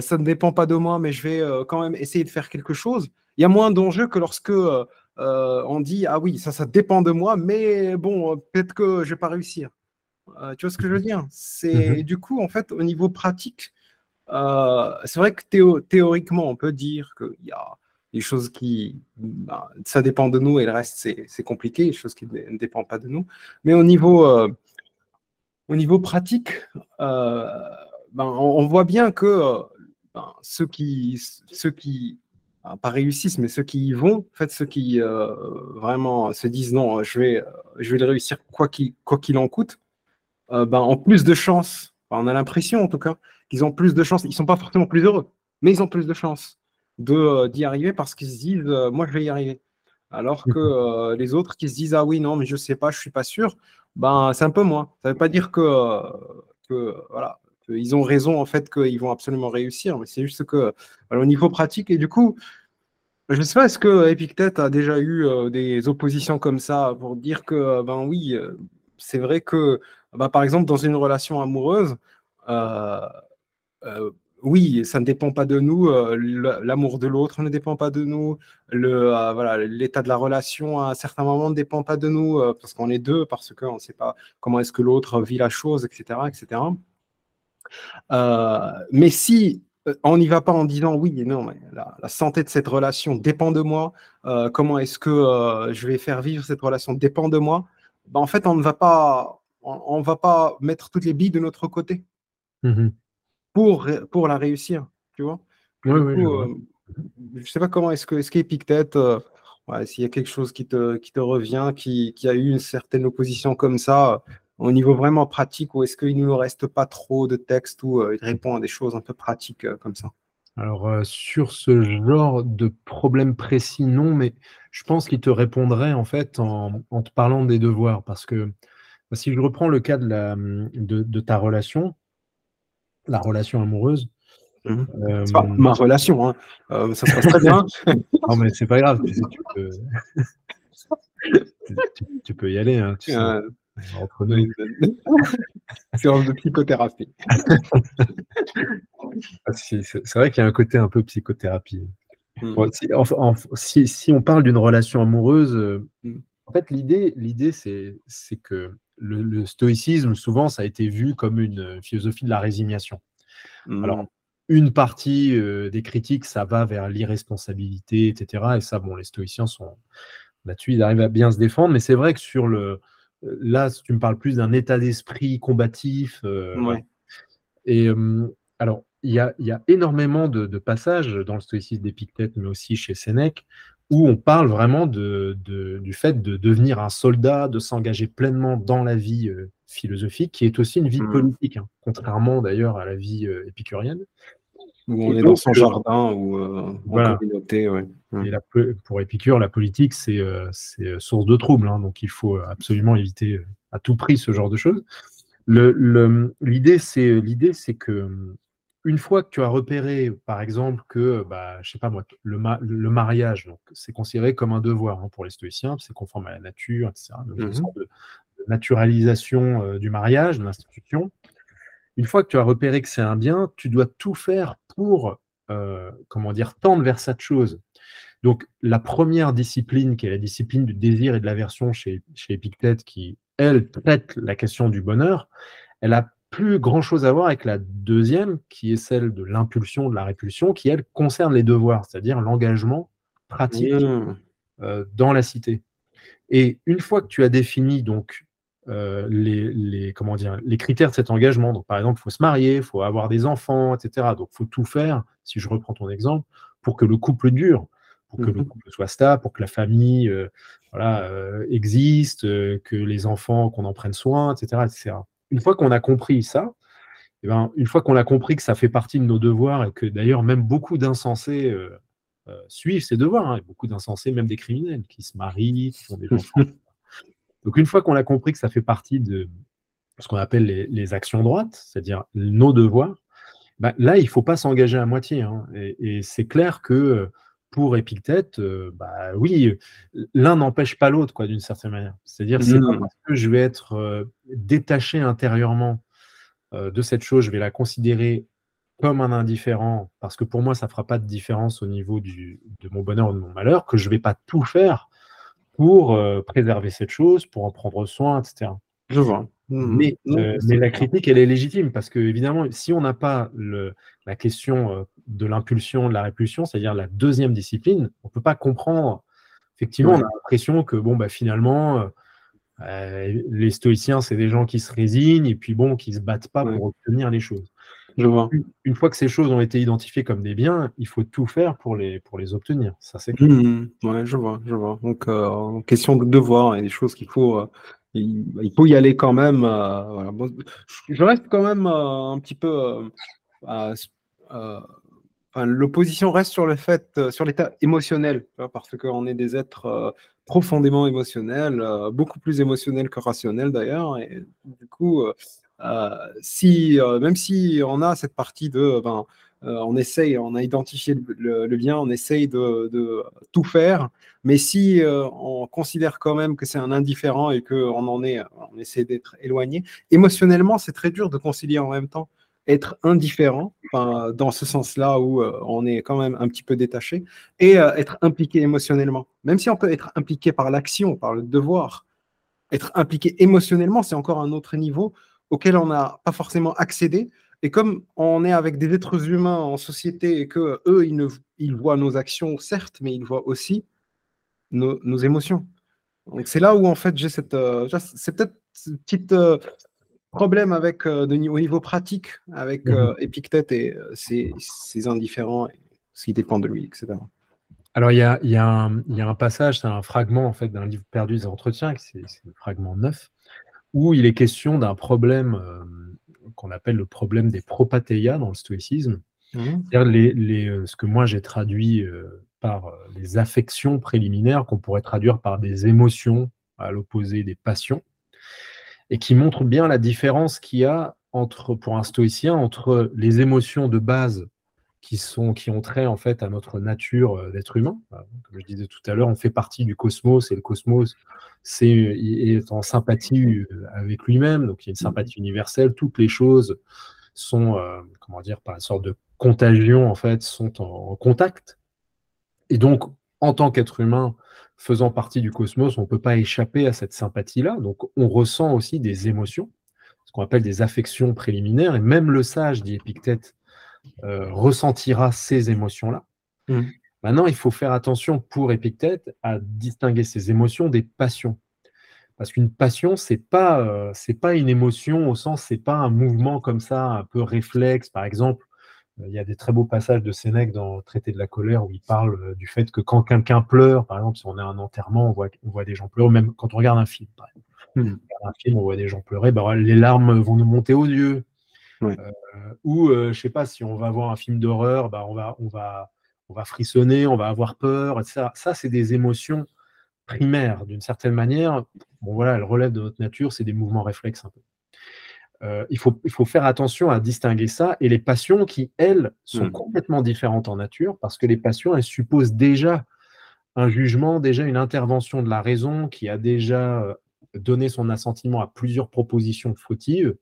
ça ne dépend pas de moi, mais je vais quand même essayer de faire quelque chose, il y a moins d'enjeu que lorsque on dit ah oui, ça, ça dépend de moi, mais bon, peut-être que je ne vais pas réussir. Euh, tu vois ce que je veux dire? C'est mhm. du coup, en fait, au niveau pratique, euh, c'est vrai que théoriquement, on peut dire qu'il y a des choses qui, bah, ça dépend de nous et le reste, c'est compliqué, des choses qui ne dépendent pas de nous. Mais au niveau, euh, au niveau pratique, ben, on, voit bien que ben, ceux qui, ceux qui pas réussissent, mais ceux qui y vont, en fait, ceux qui vraiment se disent non, je vais, je vais le réussir quoi qu'il en coûte, euh, ben, ont plus de chances, on a l'impression en tout cas, qu'ils ont plus de chances, ils ne sont pas forcément plus heureux, mais ils ont plus de chances euh, d'y arriver parce qu'ils se disent euh, moi je vais y arriver. Alors que les autres qui se disent ah oui, non, mais je ne sais pas, je ne suis pas sûr, ben, c'est un peu moins. Ça ne veut pas dire que, que voilà, ils ont raison en fait qu'ils vont absolument réussir, mais c'est juste que au niveau pratique, et du coup, je ne sais pas, est-ce que Epictète a déjà eu des oppositions comme ça pour dire que, ben oui, c'est vrai que bah, par exemple, dans une relation amoureuse, euh, euh, oui, ça ne dépend pas de nous, euh, l'amour de l'autre ne dépend pas de nous, le, voilà, l'état de la relation à un certain moment ne dépend pas de nous, parce qu'on est deux, parce qu'on ne sait pas comment est-ce que l'autre vit la chose, etc. etc. mais si on n'y va pas en disant oui, non, mais la, santé de cette relation dépend de moi, comment est-ce que je vais faire vivre cette relation dépend de moi, bah, en fait, on ne va pas, on ne va pas mettre toutes les billes de notre côté mmh pour, pour la réussir, tu vois. Oui, oui, euh, je ne sais pas comment est-ce que est-ce qu'Épictète, euh, s'il y a quelque chose qui te, qui te revient, qui, qui, a eu une certaine opposition comme ça, au niveau vraiment pratique, ou est-ce qu'il ne nous reste pas trop de texte où euh, il répond à des choses un peu pratiques comme ça? Alors, sur ce genre de problème précis, non, mais je pense qu'il te répondrait en fait en, en te parlant des devoirs, parce que si je reprends le cas de, la, de, ta relation, la relation amoureuse. Mmh. Euh, pas ma relation, hein. Euh, ça se passe très bien. non, mais c'est pas grave, tu, peux... tu, peux... y aller. Hein, tu euh, entre nous. Séance de psychothérapie. Ah, c'est vrai qu'il y a un côté un peu psychothérapie. Mmh. si, si, on parle d'une relation amoureuse, mmh. en fait, l'idée, c'est que le, stoïcisme, souvent, ça a été vu comme une euh, philosophie de la résignation. Alors, mmh. une partie euh, des critiques, ça va vers l'irresponsabilité, etc. Et ça, bon, les stoïciens sont là-dessus, ils arrivent à bien se défendre. Mais c'est vrai que sur le. Euh, là, tu me parles plus d'un état d'esprit combatif. Et alors, il y, a, énormément de, de, passages dans le stoïcisme d'Épictète, mais aussi chez Sénèque, où on parle vraiment de, du fait de devenir un soldat, de s'engager pleinement dans la vie euh, philosophique, qui est aussi une vie mmh. politique, hein, contrairement d'ailleurs à la vie euh, épicurienne. Où on est dans son jardin ou euh, en communauté. Mmh. Et pour Épicure, la politique, c'est source de troubles, hein, donc il faut absolument éviter à tout prix ce genre de choses. L'idée, c'est que une fois que tu as repéré, par exemple, que, bah, je sais pas moi, le, le mariage, c'est considéré comme un devoir hein, pour les stoïciens, c'est conforme à la nature, etc. Donc, une mmh sorte de, naturalisation euh, du mariage, de l'institution. Une fois que tu as repéré que c'est un bien, tu dois tout faire pour, euh, comment dire, tendre vers cette chose. Donc, la première discipline, qui est la discipline du désir et de l'aversion chez, chez Épictète, qui, elle, traite la question du bonheur, elle a plus grand-chose à voir avec la deuxième, qui est celle de l'impulsion, de la répulsion, qui, elle, concerne les devoirs, c'est-à-dire l'engagement pratique mmh. euh, dans la cité. Et une fois que tu as défini donc euh, les, comment dire, les critères de cet engagement, donc par exemple, il faut se marier, il faut avoir des enfants, etc. Donc il faut tout faire, si je reprends ton exemple, pour que le couple dure, pour que le mmh couple soit stable, pour que la famille euh, voilà, existe, que les enfants, qu'on en prenne soin, etc. etc une fois qu'on a compris ça, eh ben, une fois qu'on a compris que ça fait partie de nos devoirs et que d'ailleurs même beaucoup d'insensés euh, euh, suivent ces devoirs, hein, beaucoup d'insensés, même des criminels, qui se marient, qui font des enfants. Donc une fois qu'on a compris que ça fait partie de ce qu'on appelle les, actions droites, c'est-à-dire nos devoirs, bah, là, il ne faut pas s'engager à moitié. Hein. et, c'est clair que pour Épictète, euh, bah oui, l'un n'empêche pas l'autre, quoi, d'une certaine manière. C'est-à-dire, c'est mmh. parce que je vais être euh, détaché intérieurement euh, de cette chose, je vais la considérer comme un indifférent, parce que pour moi, ça ne fera pas de différence au niveau du, de mon bonheur ou de mon malheur, que je ne vais pas tout faire pour préserver cette chose, pour en prendre soin, etc. Je vois. Mmh. Mais, mais la critique, elle est légitime, parce que, évidemment, si on n'a pas le, la question de l'impulsion, de la répulsion, c'est-à-dire la deuxième discipline, on ne peut pas comprendre. Effectivement, on a l'impression que bon, bah, finalement, euh, euh, les stoïciens, c'est des gens qui se résignent et puis bon, qui ne se battent pas pour obtenir les choses. Je vois. Une, fois que ces choses ont été identifiées comme des biens, il faut tout faire pour les, pour les obtenir. Ça, c'est mmh, ouais, je vois, je vois. Donc, euh, question de devoir et des choses qu'il faut. Il, faut y aller quand même. je reste quand même un petit peu l'opposition reste sur le fait, euh, sur l'état émotionnel, parce qu'on est des êtres euh, profondément émotionnels, euh, beaucoup plus émotionnels que rationnels d'ailleurs. Et du coup, si, même si on a cette partie de, ben, on essaye, on a identifié le, bien, on essaye de, tout faire, mais si on considère quand même que c'est un indifférent et qu'on en est, on essaie d'être éloigné, émotionnellement, c'est très dur de concilier en même temps être indifférent, dans ce sens-là où euh, on est quand même un petit peu détaché, et euh, être impliqué émotionnellement. Même si on peut être impliqué par l'action, par le devoir, être impliqué émotionnellement, c'est encore un autre niveau auquel on n'a pas forcément accédé. Et comme on est avec des êtres humains en société et que eux, ils, ne, ils voient nos actions, certes, mais ils voient aussi nos, nos émotions. Donc c'est là où en fait j'ai cette, euh, c'est peut-être une petite problème avec, euh, de, au niveau pratique avec mmh euh, Épictète et euh, ses, indifférents, ce qui dépend de lui, etc. Alors, il y a, y, a un passage, c'est un fragment en fait d'un livre perdu des entretiens, c'est le fragment 9, où il est question d'un problème qu'on appelle le problème des propateia dans le stoïcisme. Mmh. C'est-à-dire les, ce que moi j'ai traduit par les affections préliminaires, qu'on pourrait traduire par des émotions à l'opposé des passions et qui montre bien la différence qu'il y a entre, pour un stoïcien entre les émotions de base qui, sont, qui ont trait en fait à notre nature euh, d'être humain. Comme je disais tout à l'heure, on fait partie du cosmos et le cosmos c'est, est en sympathie euh, avec lui-même, donc il y a une sympathie universelle. Toutes les choses sont, euh, comment dire, par une sorte de contagion en fait, sont en contact. Et donc, en tant qu'être humain, faisant partie du cosmos, on ne peut pas échapper à cette sympathie-là. Donc on ressent aussi des émotions, ce qu'on appelle des affections préliminaires, et même le sage, dit Épictète, ressentira ces émotions-là. Mmh. Maintenant, il faut faire attention pour Épictète à distinguer ces émotions des passions. Parce qu'une passion, ce n'est pas, euh, pas une émotion au sens, c'est pas un mouvement comme ça, un peu réflexe. Par exemple, euh, il y a des très beaux passages de Sénèque dans le traité de la colère où il parle euh, du fait que quand quelqu'un pleure, par exemple, si on a un enterrement, on voit, on voit des gens pleurer, même quand on regarde un film, par exemple. On un film, on voit des gens pleurer, bah, les larmes vont nous monter aux yeux. Euh, ou, je sais pas, si on va voir un film d'horreur, bah, on, va, on, va, on va frissonner, on va avoir peur, etc. Ça, c'est des émotions primaires, d'une certaine manière. Bon, voilà, elles relèvent de notre nature, c'est des mouvements réflexes un peu. euh, il, faut, il faut faire attention à distinguer ça et les passions qui, elles, sont Mm. complètement différentes en nature parce que les passions, elles supposent déjà un jugement, déjà une intervention de la raison qui a déjà euh, donné son assentiment à plusieurs propositions fautives.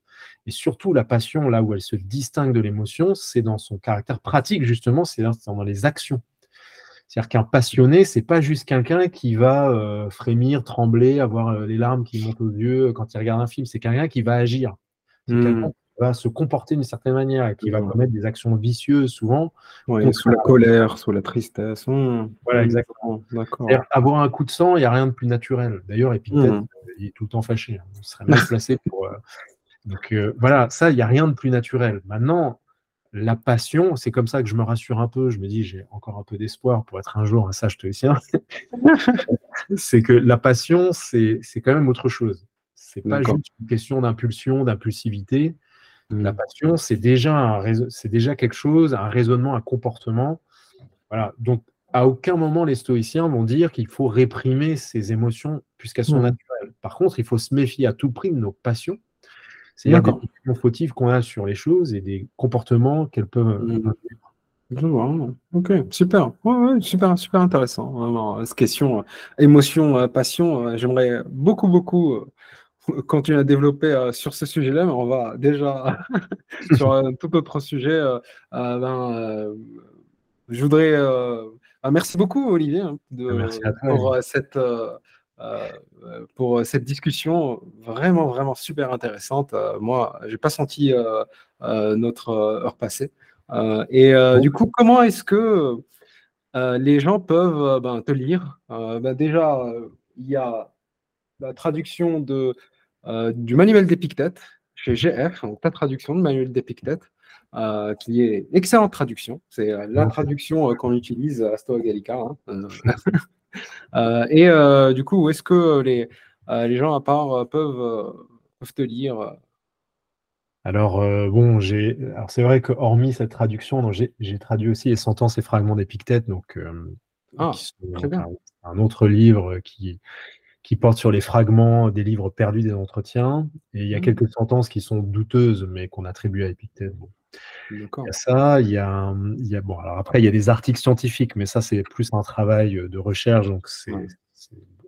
Et surtout, la passion, là où elle se distingue de l'émotion, c'est dans son caractère pratique, justement, c'est dans- les actions. C'est-à-dire qu'un passionné, c'est pas juste quelqu'un qui va euh, frémir, trembler, avoir euh, les larmes qui montent aux yeux quand il regarde un film. C'est quelqu'un qui va agir. C'est Mm. quelqu'un qui va se comporter d'une certaine manière et qui va commettre des actions vicieuses souvent. Ouais, Donc, sous la colère, sous la tristesse. Mm. Voilà, Mm. exactement. D'accord. C'est-à-dire, avoir un coup de sang, il n'y a rien de plus naturel. D'ailleurs, Épictète, euh, il est tout le temps fâché. hein. Il serait mal placé pour. euh, Donc euh, voilà, ça, il n'y a rien de plus naturel. Maintenant, la passion, c'est comme ça que je me rassure un peu. Je me dis, j'ai encore un peu d'espoir pour être un jour un sage stoïcien. c'est que la passion, c'est quand même autre chose. C'est pas juste une question d'impulsion, d'impulsivité. Mm. La passion, c'est déjà, c'est déjà quelque chose, un raisonnement, un comportement. Voilà. Donc, à aucun moment, les stoïciens vont dire qu'il faut réprimer ses émotions puisqu'elles sont Mhm. naturelles. Par contre, il faut se méfier à tout prix de nos passions, c'est-à-dire des D'accord. opinions fautives qu'on a sur les choses et des comportements qu'elles peuvent. Mhm. Je vois, ok, super, ouais, ouais, super, super intéressant. Vraiment, euh, cette question, euh, émotion, euh, passion, euh, j'aimerais beaucoup, beaucoup continuer à développer sur ce sujet-là, mais on va déjà sur un tout autre sujet. ben, je voudrais. ah, merci beaucoup, Olivier, hein, de- Merci pour, cette, pour cette discussion vraiment, vraiment super intéressante. Euh, moi, j'ai pas senti euh, euh, notre euh, heure passée. Euh, et euh, Bon. du coup, comment est-ce que euh, les gens peuvent euh, ben, te lire? Euh, ben, Déjà, euh, il y a la traduction de, euh, du manuel d'Épictète chez GF, donc ta traduction de manuel d'Épictète, euh, qui est excellente traduction. C'est euh, la traduction euh, qu'on utilise à Stoa Gallica. hein. Euh, et euh, du coup, où est-ce que les, euh, les gens à part peuvent, peuvent te lire Alors, euh, bon, j'ai. Alors, c'est vrai que hormis cette traduction, donc j'ai j'ai traduit aussi les sentences et fragments d'Épictète, donc euh, Ah, qui sont très bien. un, un autre livre qui, qui porte sur les fragments des livres perdus des entretiens. Et il y a Mhm. quelques sentences qui sont douteuses, mais qu'on attribue à Épictète. Bon. Il y a ça, il y a, il y a bon, alors après, il y a des articles scientifiques, mais ça, c'est plus un travail de recherche, donc c'est Ouais.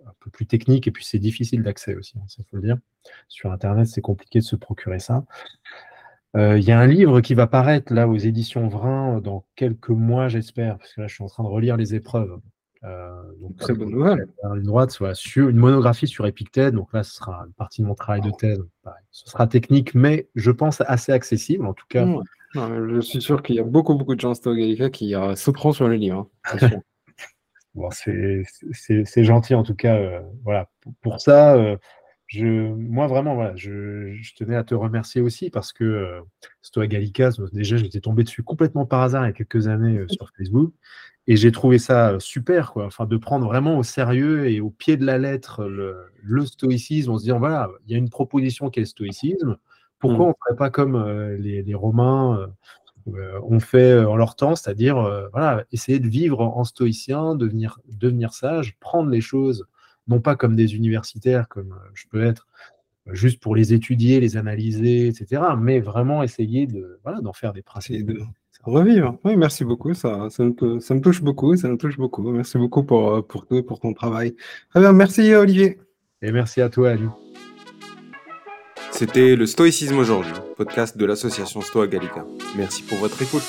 un peu plus technique, et puis c'est difficile d'accès aussi, hein, ça faut le dire. Sur Internet, c'est compliqué de se procurer ça. Euh, Il y a un livre qui va paraître là aux éditions Vrin dans quelques mois, j'espère, parce que là, je suis en train de relire les épreuves. Euh, donc, Très euh, bonne nouvelle. ligne droite, soit sur une monographie sur Épictète. Donc là, ce sera une partie de mon travail de thèse. Pareil. Ce sera technique, mais je pense assez accessible. En tout cas. Non, je suis sûr qu'il y a beaucoup, beaucoup de gens à qui euh, sauteront sur le livre. hein, c'est. Bon, gentil en tout cas. euh, voilà. Pour, pour ça, euh, je, moi vraiment, voilà, je, je tenais à te remercier aussi parce que euh, Stoa Gallica, déjà, j'étais tombé dessus complètement par hasard il y a quelques années euh, sur Facebook et j'ai trouvé ça euh, super, quoi. Enfin, de prendre vraiment au sérieux et au pied de la lettre le, le stoïcisme en se disant voilà, il y a une proposition qui est le stoïcisme. Pourquoi Mm. on ne ferait pas comme euh, les, les Romains euh, euh, ont fait euh, en leur temps, c'est-à-dire euh, voilà, essayer de vivre en stoïcien, devenir, devenir sage, prendre les choses, non pas comme des universitaires, comme euh, je peux être, euh, juste pour les étudier, les analyser, etc., mais vraiment essayer de voilà, d'en faire des principes. de revivre. Oui, merci beaucoup. Ça, ça, me, ça me touche beaucoup. Ça me touche beaucoup. Merci beaucoup pour, euh, pour, tout, pour ton travail. Très bien. Merci, Olivier. Et merci à toi, Ali. C'était le Stoïcisme aujourd'hui, podcast de l'association Stoa Gallica. Merci pour votre écoute.